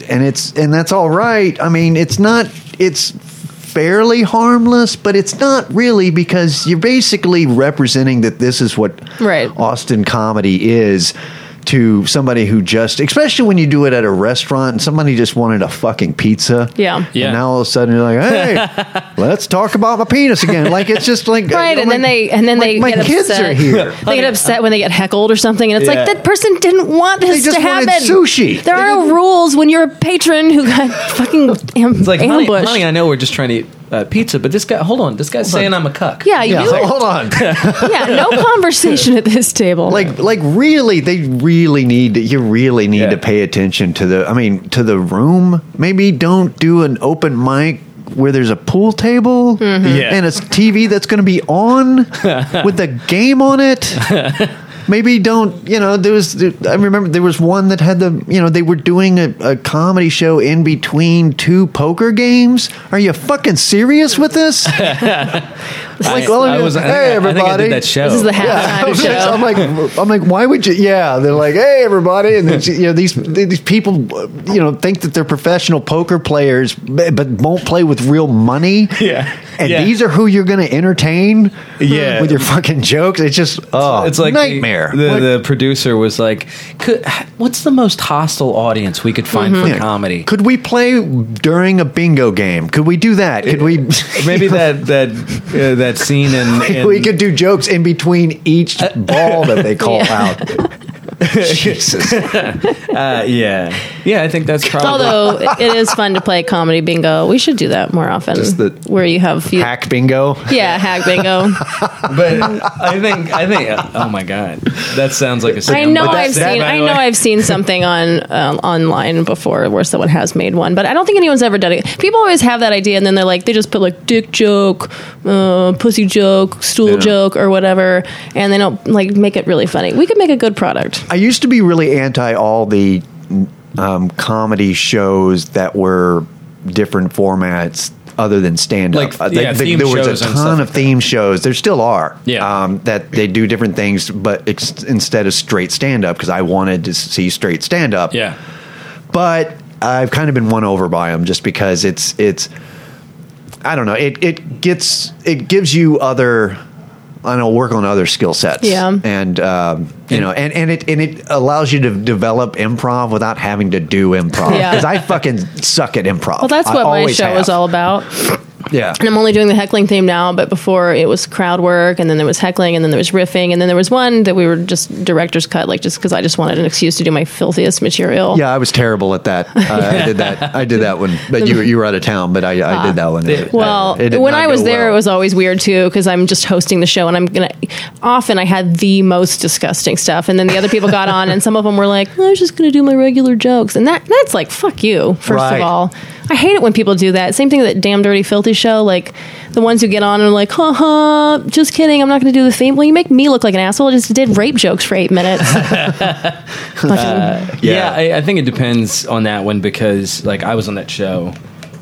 and it's and that's all right i mean it's not it's fairly harmless but it's not really because you're basically representing that this is what Right. austin comedy is to somebody who just especially when you do it at a restaurant and somebody just wanted a fucking pizza Yeah. Yeah. and now all of a sudden you're like hey let's talk about my penis again like it's just like Right, and then like, they and then my- they my get kids upset. are here They get oh, upset when they get heckled or something, and it's Yeah. like that person didn't want this They just to happen. sushi. There They are didn't- rules when you're a patron who got fucking am- It's like, honey, ambushed. honey, I know we're just trying to eat uh, pizza, but this guy, hold on, this guy's saying I'm a cuck. yeah, you yeah, do it. hold on. Yeah, no conversation at this table. like like really they really need to, you really need Yeah. to pay attention to the I mean to the room. Maybe don't do an open mic where there's a pool table Mm-hmm. Yeah. and a TV that's going to be on with a game on it. Maybe don't you know there was I remember there was one that had the you know they were doing a, a comedy show in between two poker games. Are you fucking serious with this? like, well, I was. I think I- hey I, think I everybody, did that show. this is the yeah, halftime show. I'm like, I'm like, why would you? Yeah, they're like, hey, everybody, and then you know these these people, you know, think that they're professional poker players, but but won't play with real money. Yeah. and Yeah. these are who you're going to entertain. Yeah. with your fucking jokes. It's just oh, it's like nightmare. The, Like, the producer was like, could, "What's the most hostile audience we could find for yeah. comedy?" Could we play during a bingo game? Could we do that? Could we? Maybe that that uh, that scene in, in we could do jokes in between each uh, ball that they call Yeah. out. Jesus. uh, yeah yeah I think that's probably Although it is fun to play comedy bingo, we should do that more often. Just the where you have few, Hack bingo. yeah, hack bingo. but I think I think oh my god that sounds like a I scam. know But I've that- seen. by I know I've seen something on um, online before where someone has made one, but I don't think anyone's ever done it. People always have that idea, and then they're like, they just put like dick joke, uh, pussy joke, stool Yeah. joke, or whatever, and they don't like make it really funny. We could make a good product. I used to be really anti all the um, comedy shows that were different formats other than stand up. Like, yeah, theme there was a ton of theme shows. There still are. Yeah. Um, that they do different things, but ex- instead of straight stand up, because I wanted to see straight stand up. yeah But I've kind of been won over by them just because it's it's. I don't know. It it gets it gives you other and I'll work on other skill sets. Yeah. and um, you know, and and it and it allows you to develop improv without having to do improv. Yeah. because I fucking suck at improv. Well, that's I what my show have. was all about. Yeah, And I'm only doing the heckling theme now, but before it was crowd work, and then there was heckling, and then there was riffing, and then there was one that we were just director's cut, like just because I just wanted an excuse to do my filthiest material. yeah, I was terrible at that. Uh, I did that. I did that one, but you were- you were out of town. But I, I did that one. It- Well, it when I was there, well. it was always weird too because I'm just hosting the show, and I'm gonna. Often, I had the most disgusting stuff, and then the other people got on, and some of them were like, "I was just gonna do my regular jokes," and that that's like, "Fuck you." First Right. of all, I hate it when people do that. Same thing with that damn dirty filthy show, like the ones who get on and are like, "Ha ha, just kidding, I'm not gonna do the theme." Well, you make me look like an asshole. I just did rape jokes for eight minutes. Fucking- Yeah, I, I think it depends on that one because like I was on that show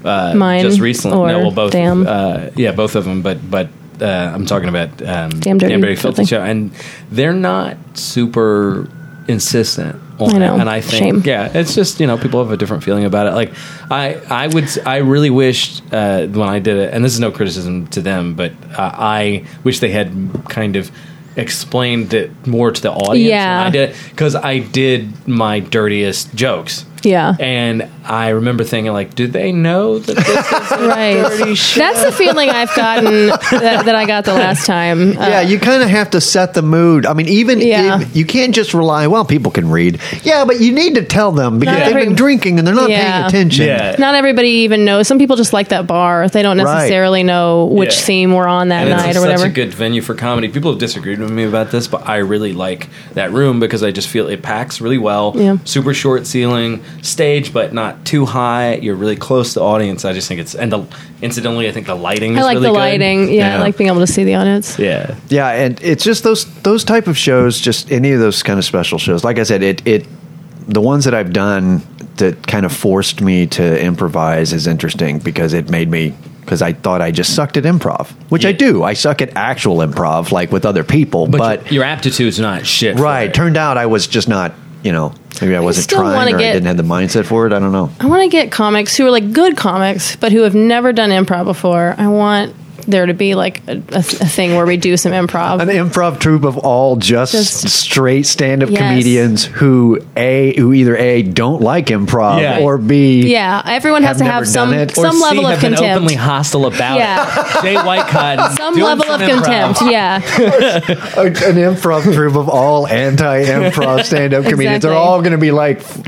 uh, Mine just recently. or no, well, both. Damn? Uh, yeah, both of them. But but uh, I'm talking about um, Damn Dirty Filthy Filthy. show, and they're not super insistent. I know. it. and I think Shame. yeah, it's just you know people have a different feeling about it. Like I I would I really wished uh, when I did it, and this is no criticism to them, but uh, I wish they had kind of explained it more to the audience. Yeah. I did because I did my dirtiest jokes. Yeah. And I remember thinking, like, do they know that this is right. That's the feeling I've gotten that, that I got the last time. Uh, Yeah, you kind of have to set the mood. I mean, even Yeah. if you can't just rely. Well, people can read. Yeah, but you need to tell them because Not they've every- been drinking and they're not Yeah. paying attention. Yeah. Not everybody even knows. Some people just like that bar. They don't Right. necessarily know which Yeah. theme we're on that and night it's or such whatever. a good venue for comedy. People have disagreed with me about this, but I really like that room because I just feel it packs really well. Yeah. Super short ceiling, stage, but not too high. You're really close to the audience. I just think it's and the, incidentally, I think the lighting. I is like really the good. lighting. Yeah, I like being able to see the audience. Yeah. Yeah, and it's just those those type of shows, just any of those kind of special shows. Like I said, it it the ones that I've done that kind of forced me to improvise is interesting because it made me because I thought I just sucked at improv, which I do. I suck at actual improv, like with other people, But, but, your, your aptitude's not shit. right. Turned out I was just not. You know, maybe I wasn't trying or I didn't have the mindset for it. I don't know. I want to get comics who are like good comics, but who have never done improv before. I want there to be like a, a, a thing where we do some improv. An improv troupe of all just, Just- straight stand-up Yes. comedians who a who either a don't like improv Yeah. or b yeah, everyone has to have some done it. Or some C, level of have been contempt. openly hostile about Yeah. it. Jay Whitecotton. some level some of improv. contempt. Yeah, an improv troupe of all anti-improv stand-up comedians. They're all going to be like f-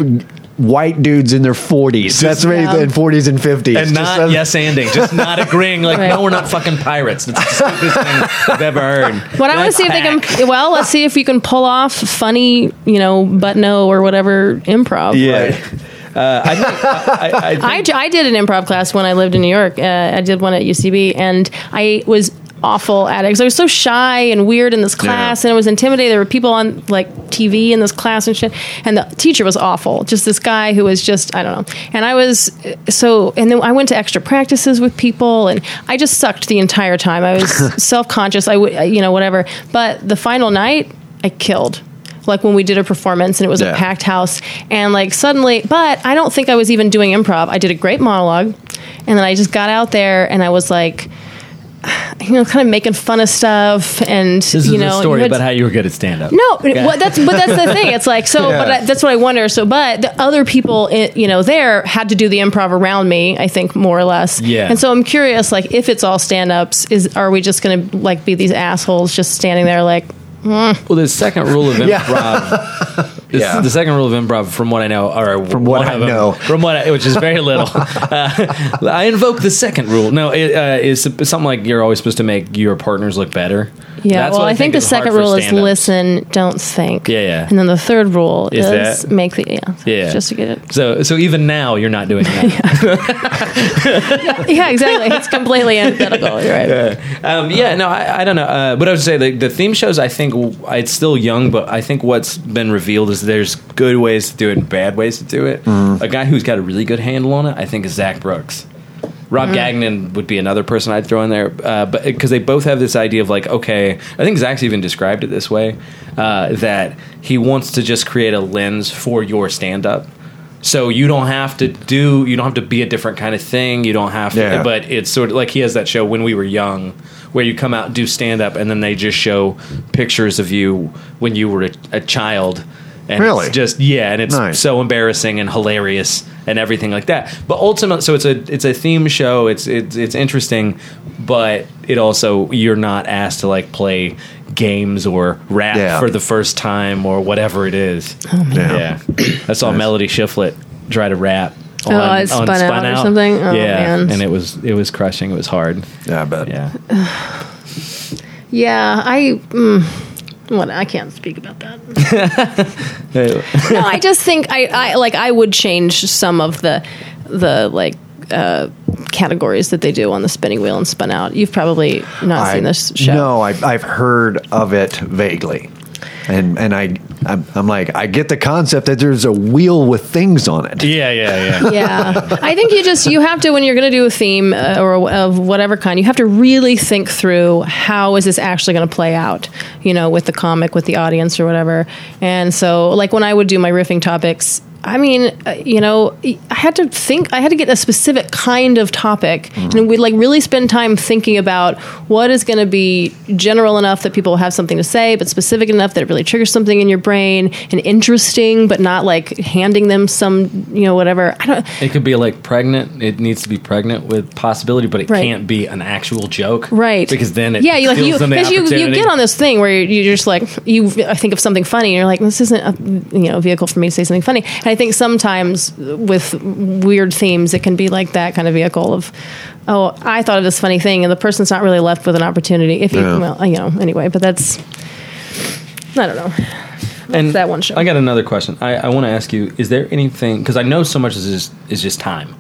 white dudes in their 40s. That's right, Yeah. in 40s and 50s. And Just not as- yes anding, just not agreeing. Like, Right. no, we're not fucking pirates. That's the stupidest thing I've ever heard. What I want to see if they can. Well, let's see if you can pull off funny, you know, but no or whatever improv. Yeah. Uh, I, think, I, I, think I, j- I did an improv class when I lived in New York. Uh, I did one at UCB, and I was awful at it because I was so shy and weird in this class, and I was intimidated. There were people on like TV in this class and shit, and the teacher was awful. Just this guy who was just I don't know. And I was uh, so, and then I went to extra practices with people, and I just sucked the entire time. I was self conscious. I w- you know whatever. But the final night, I killed. Like when we did a performance and it was Yeah. a packed house, and like suddenly, but I don't think I was even doing improv. I did a great monologue, and then I just got out there and I was like, you know, kind of making fun of stuff, and this is you know, a story you had- about how you were good at stand up. no, well, that's but that's the thing. It's like so, Yeah. but I, that's what I wonder. So, but the other people, i- you know, there had to do the improv around me. I think more or less. Yeah. And so I'm curious, like, if it's all stand ups, is are we just going to like be these assholes just standing there like? Well, the second rule of improv. is Yeah. The second rule of improv, from what I know, or From what I them- know. from what I, which is very little, uh, I invoke the second rule. No, it uh, is something like you're always supposed to make your partners look better. Yeah, That's well, what I, think, the is second rule is listen, don't think. Yeah, yeah. And then the third rule Is is, that- make the yeah, Yeah, just to get it. So, so even now, you're not doing that. Yeah, exactly. It's completely antithetical. You're right. Um, yeah, no, I, I don't know. Uh, but I would say the, the theme shows. I think it's still young, but I think what's been revealed is there's good ways to do it and bad ways to do it. A guy who's got a really good handle on it, I think, is Zach Brooks. Rob Gagnon would be another person I'd throw in there, uh, but because they both have this idea of like, okay, I think Zach's even described it this way uh, that he wants to just create a lens for your stand up. So you don't have to do, you don't have to be a different kind of thing. You don't have to, Yeah. but it's sort of like he has that show when we were young, where you come out and do stand up, and then they just show pictures of you when you were a, a child. And Really? It's just yeah, and it's Nice. so embarrassing and hilarious and everything like that. But ultimately, so it's a it's a theme show. It's it's it's interesting, but it also you're not asked to like play games or rap Yeah. for the first time or whatever it is. Yeah. Yeah, I saw Melody Shiflett try to rap. Oh, it spun out or something? Oh, yeah, man. and it was it was crushing. It was hard. Yeah, I bet. Yeah, Yeah, I. Mm, what I can't speak about that. no, I just think I, I like I would change some of the the like uh, categories that they do on the spinning wheel and spun out. You've probably not seen this show. No, I, I've heard of it vaguely, and and I I'm, I'm like I get the concept that there's a wheel with things on it. yeah, yeah, yeah. yeah i think you just you have to when you're going to do a theme uh, or of whatever kind you have to really think through how is this actually going to play out you know with the comic with the audience or whatever and so like when i would do my riffing topics I mean, uh, you know, I had to think. I had to get a specific kind of topic, and we'd like really spend time thinking about what is going to be general enough that people have something to say, but specific enough that it really triggers something in your brain, and interesting, but not like handing them some, you know, whatever. I don't. It could be like pregnant. It needs to be pregnant with possibility, but it Right. can't be an actual joke, right Because then it yeah you like you because you, you get on this thing where you're just like you I think of something funny and you're like this isn't a you know vehicle for me to say something funny and I think sometimes with weird themes it can be like that kind of vehicle of oh I thought of this funny thing and the person's not really left with an opportunity if you Yeah. well you know anyway but that's I don't know and that one show. I got another question. I, I want to ask you: Is there anything? Because I know so much is just, is just time.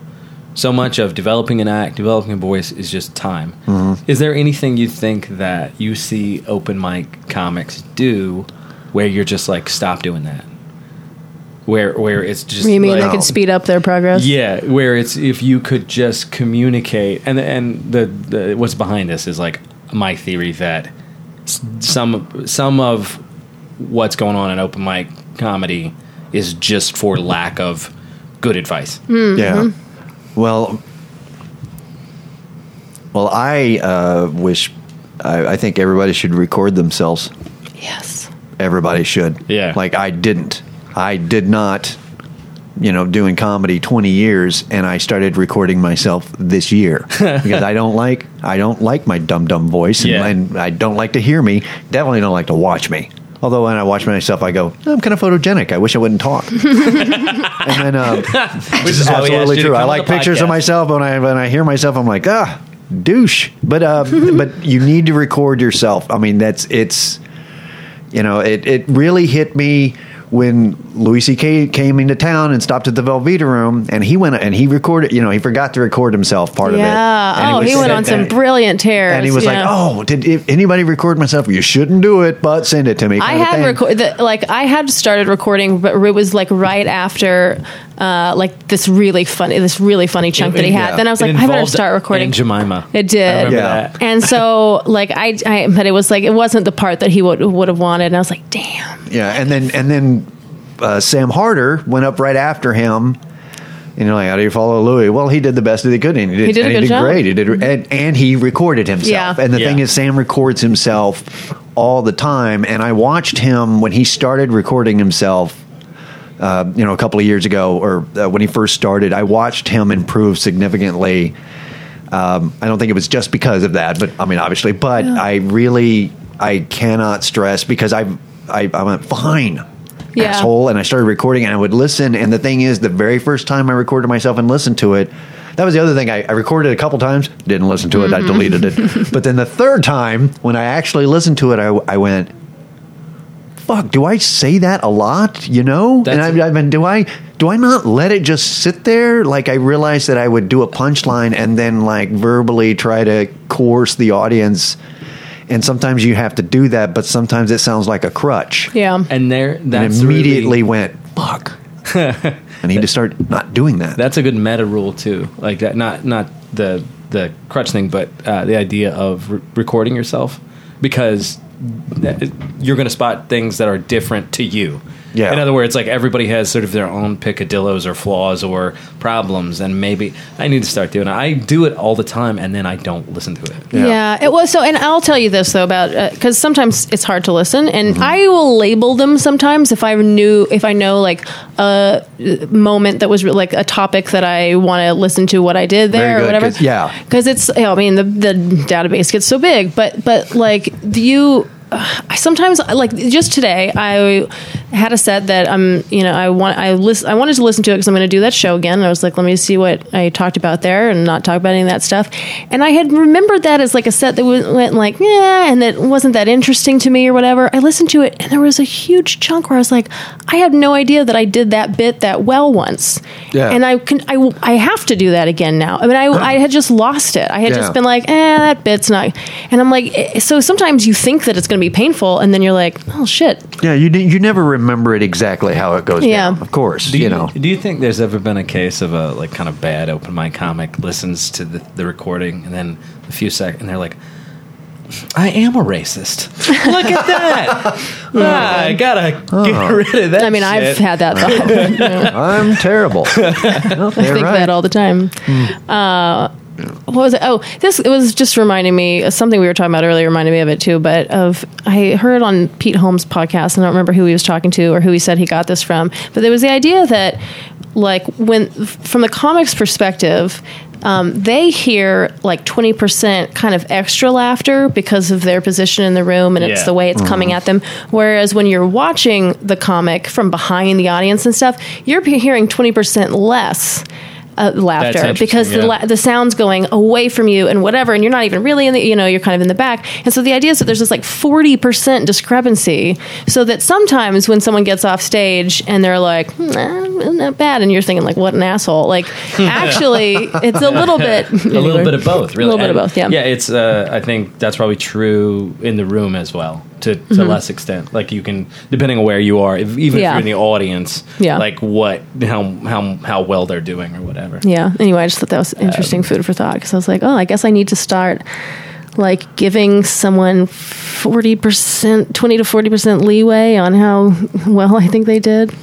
So much of developing an act, developing a voice is just time. Mm-hmm. Is there anything you think that you see open mic comics do where you're just like stop doing that? Where where it's just you mean like, they could speed up their progress Yeah, where it's if you could just communicate, and and the, the what's behind this is like my theory that some some of what's going on in open mic comedy is just for lack of good advice. Yeah. Well, well, I uh, wish. I, I think everybody should record themselves. yes Everybody should. Yeah. Like I didn't. I did not. You know, doing comedy twenty years, and I started recording myself this year because I don't like I don't like my dumb dumb voice, and, Yeah. and I don't like to hear me. Definitely don't like to watch me. Although when I watch myself, I go, I'm kind of photogenic. I wish I wouldn't talk. and then, um, Which is why we asked absolutely true. I like pictures of podcast. myself when I when I hear myself. I'm like ah douche. But uh, but you need to record yourself. I mean that's it's you know it it really hit me when Louis C.K. came into town and stopped at the Velveeta room and he went and he recorded. You know he forgot to record himself part of it. yeah oh was he went on some brilliant tears And he was like, yeah. "Oh, did anybody record myself? You shouldn't do it, but send it to me." I had thing. record like I had started recording, but it was like right after uh, like this really funny this really funny chunk that he had. yeah. Then I was It like, I better start recording. Aunt Jemima. It did. I Yeah. that. and so like I, I, but it was like it wasn't the part that he would would have wanted. And I was like, damn. Yeah, and then and then uh, Sam Harder went up right after him. And You know, like, how do you follow Louis? Well, he did the best that he could, and he did, He did a and good he did job. great. He did, and, and he recorded himself. Yeah. And the Yeah. thing is, Sam records himself all the time. And I watched him when he started recording himself. Uh, you know, a couple of years ago, or uh, when he first started, I watched him improve significantly. Um, I don't think it was just because of that, but I mean, obviously, but I really, I cannot stress because I, I, I went fine, Yeah. asshole, and I started recording, and I would listen. And the thing is, the very first time I recorded myself and listened to it, that was the other thing. I, I recorded a couple times, didn't listen to it, I deleted it. but then the third time, when I actually listened to it, I, I went, fuck, do I say that a lot? You know? That's- and I, I mean, do I do I not let it just sit there? Like I realized that I would do a punchline and then like verbally try to coerce the audience. And sometimes you have to do that, but sometimes it sounds like a crutch. Yeah. And there, And that's immediately really- went, fuck. I need to start not doing that. That's a good meta rule too. Like that, not not the the crutch thing, but uh, the idea of re- recording yourself because that- you're going to spot things that are different to you. Yeah. In other words, like everybody has sort of their own picadillos or flaws or problems, and maybe I need to start doing it. I do it all the time, and then I don't listen to it. Yeah. Yeah. it was so. And I'll tell you this though about because sometimes it's hard to listen, and Mm-hmm. I will label them sometimes if I knew if I know like a moment that was re- like a topic that I want to listen to what I did Very there or whatever. whatever. 'cause- yeah. because it's. You know, I mean, the the database gets so big, but but like do you. I sometimes like just today I had a set that I'm you know I want I list, I wanted to listen to it because I'm going to do that show again and I was like let me see what I talked about there and not talk about any of that stuff. And I had remembered that as like a set that went, like yeah and that wasn't that interesting to me or whatever. I listened to it and there was a huge chunk where I was like I had no idea that I did that bit that well once. Yeah. and I can I, I have to do that again now. I mean I, I had just lost it. I had Yeah. just been like eh that bit's not and I'm like eh, so sometimes you think that it's going to be painful and then you're like oh shit Yeah, you you never remember it exactly how it goes Yeah. down. Of course, Do you, you, know. Do you think there's ever been a case of a like kind of bad open mic comic listens to the, the recording and then a few seconds and they're like, "I am a racist. Look at that. Ah, I gotta get rid of that." I mean, I've had that thought. I'm terrible. Well, I think right. that all the time. Uh, what was it? Oh, this it was just reminding me something we were talking about earlier. Reminded me of it too. But of I heard on Pete Holmes' podcast, and I don't remember who he was talking to or who he said he got this from. But there was the idea that, like, when from the comics perspective. Um, they hear like 20% kind of extra laughter because of their position in the room and it's the way it's coming at them. Whereas when you're watching the comic from behind the audience and stuff, you're hearing 20% less. Uh, laughter because the, la- the sound's going away from you and whatever and you're not even really in the you know you're kind of in the back and so the idea is that there's this like 40% discrepancy so that sometimes when someone gets off stage and they're like hmm, eh, not bad and you're thinking like what an asshole like actually it's a little bit a little bit of both. Really, a little bit of both yeah Yeah, it's. Uh, I think that's probably true in the room as well, to to Mm-hmm. less extent. Like you can, depending on where you are, if, even Yeah. if you're in the audience, Yeah. like what, how how how well they're doing or whatever. Yeah. Anyway, I just thought that was interesting food for thought because I was like, oh, I guess I need to start like giving someone 40%, 20 to 40% leeway on how well I think they did.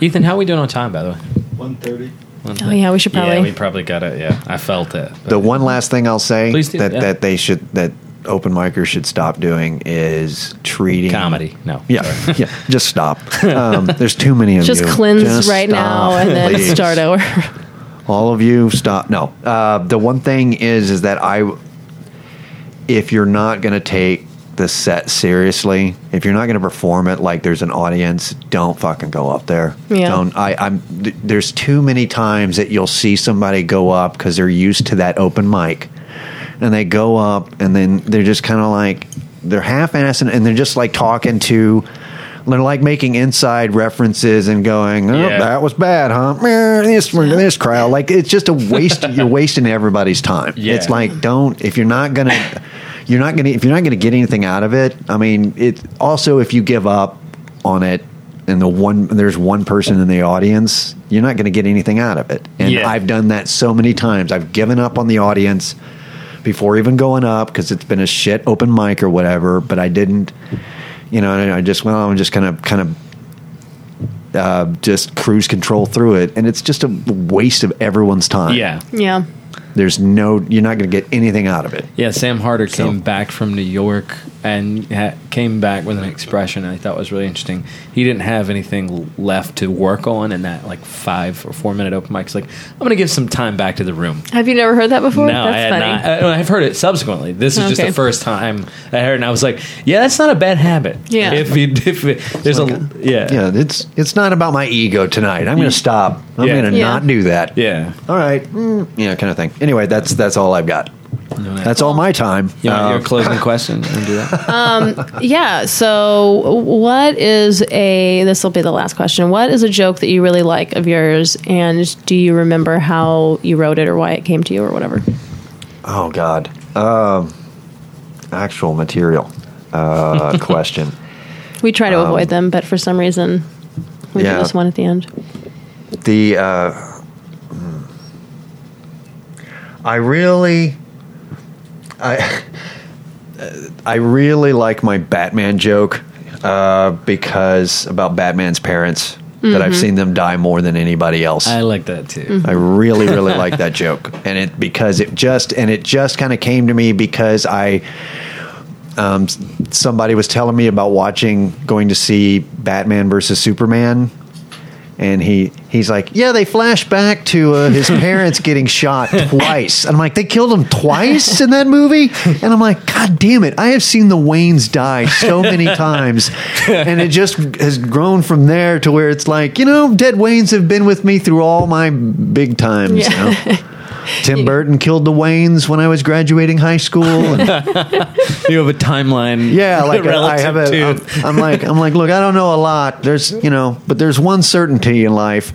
Ethan, how are we doing on time, by the way? One thirty. Oh, yeah, we should probably. Yeah, we probably got it. Yeah, I felt it. The one last thing I'll say Please do, that yeah. that they should that open micers should stop doing is treating comedy. No. Yeah, sorry. yeah. Just stop. Um, there's too many of just you. cleanse Just cleanse right now and then please. start over. All of you, stop. No. Uh, the one thing is, is that I, if you're not going to take the set seriously, if you're not going to perform it like there's an audience, don't fucking go up there. Yeah. Don't. I, I'm. th- There's too many times that you'll see somebody go up because they're used to that open mic, and they go up and then they're just kind of like they're half-assing and they're just like talking to. They're like making inside references and going, "Oh, Yeah. that was bad, huh? This this crowd, like it's just a waste. you're wasting everybody's time. Yeah. It's like don't if you're not gonna, you're not gonna if you're not gonna get anything out of it. I mean, it also if you give up on it and the one there's one person in the audience, you're not gonna get anything out of it. And Yeah. I've done that so many times. I've given up on the audience before even going up because it's been a shit open mic or whatever. But I didn't, you know. and I just well, I'm just kind of kind of uh, just cruise control through it, and it's just a waste of everyone's time. Yeah. Yeah. There's no, you're not going to get anything out of it. Yeah, Sam Harder So- came back from New York and ha- came back with an expression I thought was really interesting. He didn't have anything left to work on in that like five or four minute open mic. He's like, I'm going to give some time back to the room. Have you never heard that before? No, I had not. I, I've heard it subsequently. This is just the first time I heard, it, and I was like, "Yeah, that's not a bad habit." Yeah. If you, if it, there's a, yeah, Yeah, it's it's not about my ego tonight. I'm going to stop. I'm Yeah. going to Yeah. not do that. yeah. All right. Mm, yeah, kind of thing. Anyway, that's that's all I've got. That's all my time. You want Uh, your closing question and do that? Yeah. So, what is a? This will be the last question. What is a joke that you really like of yours, and do you remember how you wrote it or why it came to you or whatever? oh God. Um, actual material uh, question. We try to avoid them, but for some reason, we yeah. give us one at the end. The uh. I really, I, I really like my Batman joke. uh, because about Batman's parents that I've seen them die more than anybody else. I like that too. I really, really like that joke, and it because it just and it just kind of came to me because I, um, s- somebody was telling me about watching, going to see Batman versus Superman, and he he's like, yeah, they flash back to uh, his parents getting shot twice. And I'm like, they killed him twice in that movie, and I'm like, God damn it, I have seen the Waynes die so many times, and it just has grown from there to where it's like, you know, dead Waynes have been with me through all my big times. You know? Tim Burton killed the Waynes when I was graduating high school. You have a timeline. yeah, like I, I have a. I'm like, I'm like, look, I don't know a lot. There's, you know, but there's one certainty in life.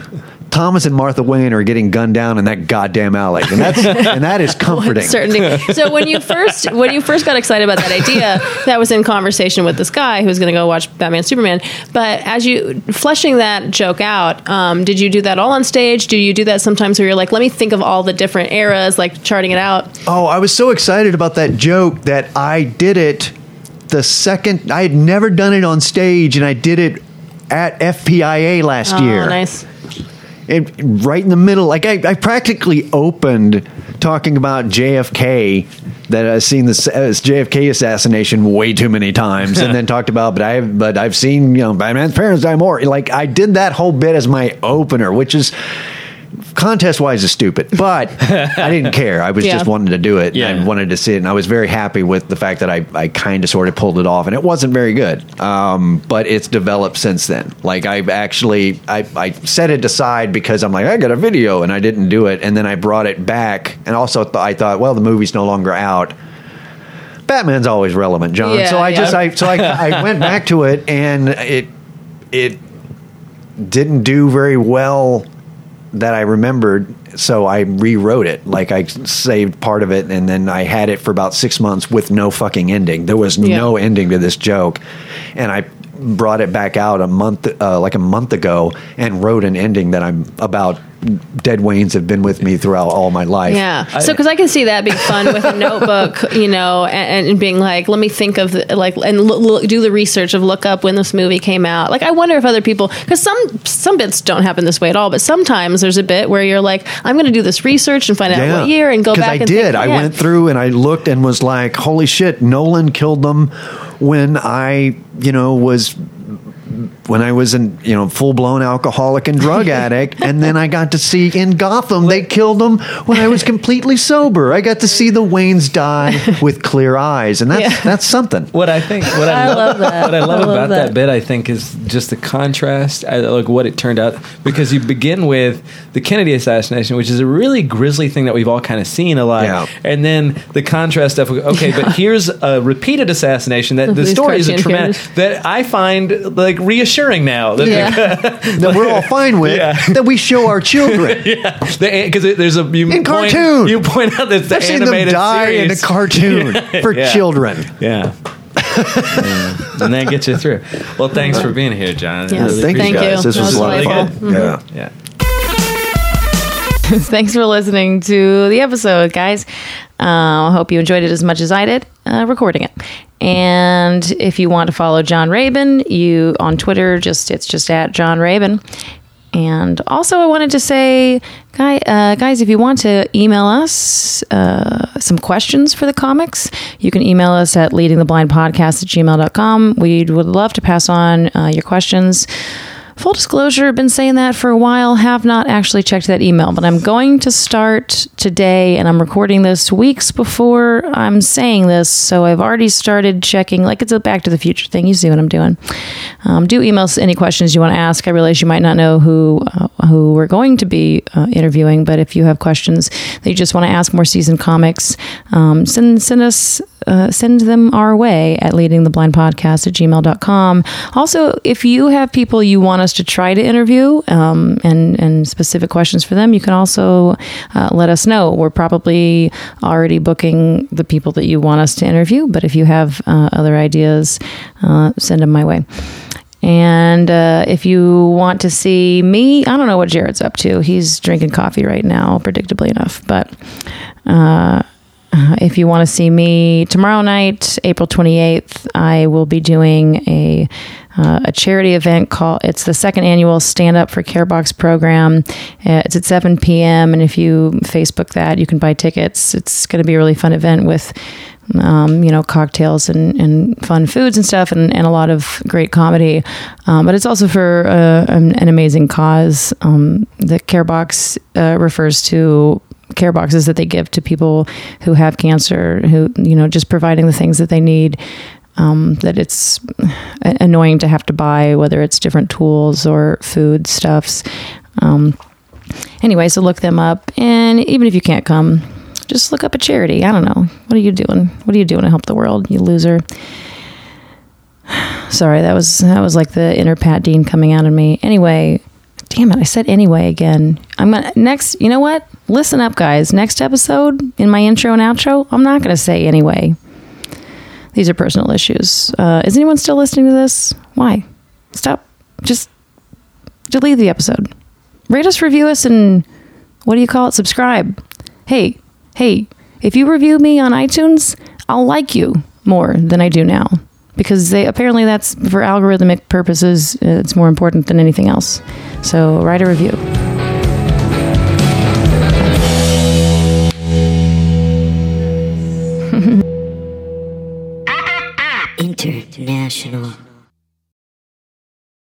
Thomas and Martha Wayne are getting gunned down in that goddamn alley, and that's and that is comforting. certainty. So when you first when you first got excited about that idea, that was in conversation with this guy who was going to go watch Batman Superman. But as you fleshing that joke out, um, did you do that all on stage? Do you do that sometimes where you're like, let me think of all the different eras, like charting it out? Oh, I was so excited about that joke that I did it the second I had never done it on stage, and I did it at FPIA last Oh, year. nice. It, right in the middle. Like I, I practically opened talking about JFK that I've seen this uh, JFK assassination way too many times, and then talked about, but I have, but I've seen you know Batman's parents die more. Like I did that whole bit as my opener, which is. Contest wise is stupid, but I didn't care. I was Yeah. just wanting to do it Yeah. and wanted to see it, and I was very happy with the fact that I, I kind of sort of pulled it off, and it wasn't very good. Um, but it's developed since then. Like I've actually I, I set it aside because I'm like I got a video and I didn't do it, and then I brought it back, and also th- I thought, well, the movie's no longer out. Batman's always relevant, John. Yeah, so I just. I so I, I went back to it, and it it didn't do very well that I remembered. So I rewrote it. Like I saved part of it, and then I had it for about six months with no fucking ending. There was Yeah. no ending to this joke, and I brought it back out a month, uh, like a month ago, and wrote an ending that I'm about. Dead Waynes have been with me throughout all my life. Yeah. So, because I can see that being fun with a notebook, you know, and, and being like, let me think of the, like, and look, look, do the research of look up when this movie came out. Like, I wonder if other people, because some some bits don't happen this way at all, but sometimes there's a bit where you're like, I'm going to do this research and find out what year and go back. I did. think- I went through and I looked and was like, "Holy shit! Nolan killed them when I, you know, was." When I was an you know full blown alcoholic and drug addict, and then I got to see in Gotham they killed him when I was completely sober. I got to see the Waynes die with clear eyes, and that's Yeah. that's something. What I think, what I, I love, love that. what I love I love about that. that. bit, I think, is just the contrast, I, like what it turned out. Because you begin with the Kennedy assassination, which is a really grisly thing that we've all kind of seen a lot, Yeah. and then the contrast stuff. Okay, but here's a repeated assassination that the These story is a cartoon tremendous that I find like reassuring now. That Yeah. That we're all fine with Yeah. that we show our children. yeah, because there's a you In point, cartoon. You point out that the I've seen them animated die in a series- cartoon for Yeah. children. Yeah. Yeah. and that gets you through. Well, thanks for being here, John. Yes. Really Thank, Thank you you. guys. This That was, was a lot of fun. delightful. Yeah. Mm-hmm. Yeah. Thanks for listening to the episode, guys. I uh, hope you enjoyed it as much as I did uh, recording it. And if you want to follow John Rabin, you on Twitter, just it's just at John Rabin. And also, I wanted to say, guy, uh, guys, if you want to email us uh, some questions for the comics, you can email us at leadingtheblindpodcast at gmail.com. We would love to pass on uh, your questions. Full disclosure, I've been saying that for a while, have not actually checked that email, but I'm going to start today and I'm recording this weeks before I'm saying this. So I've already started checking, like it's a back to the future thing. You see what I'm doing. Um, do email us any questions you want to ask. I realize you might not know who, uh, who we're going to be uh, interviewing, but if you have questions that you just want to ask more season comics, um, send, send us uh, send them our way at leadingtheblindpodcast at gmail.com. Also, if you have people you want us to try to interview um, and, and specific questions for them, you can also uh, let us know. We're probably already booking the people that you want us to interview, but if you have uh, other ideas, uh, send them my way. And uh, if you want to see me, I don't know what Jared's up to. He's drinking coffee right now, predictably enough. But uh, if you want to see me tomorrow night, April 28th, I will be doing a uh, a charity event called it's the second annual Stand Up for Carebox program. Uh, it's at 7 p.m. and if you Facebook that, you can buy tickets. It's going to be a really fun event with um, you know, cocktails and, and fun foods and stuff, and, and a lot of great comedy. Um, but it's also for uh, an, an amazing cause. Um, the Care Box uh, refers to care boxes that they give to people who have cancer, who, you know, just providing the things that they need. Um, that it's annoying to have to buy, whether it's different tools or food stuffs. Um, anyway, so look them up. And even if you can't come, just look up a charity. I don't know. What are you doing? What are you doing to help the world, you loser? Sorry, that was that was like the inner Pat Dean coming out of me. Anyway, damn it, I said anyway again. I'm gonna next. You know what? Listen up, guys. Next episode in my intro and outro, I'm not gonna say anyway. These are personal issues. Uh, is anyone still listening to this? Why? Stop. Just delete the episode. Rate us, review us, and what do you call it? Subscribe. Hey, hey, if you review me on iTunes, I'll like you more than I do now because they apparently that's for algorithmic purposes. uh, It's more important than anything else. So write a review. International.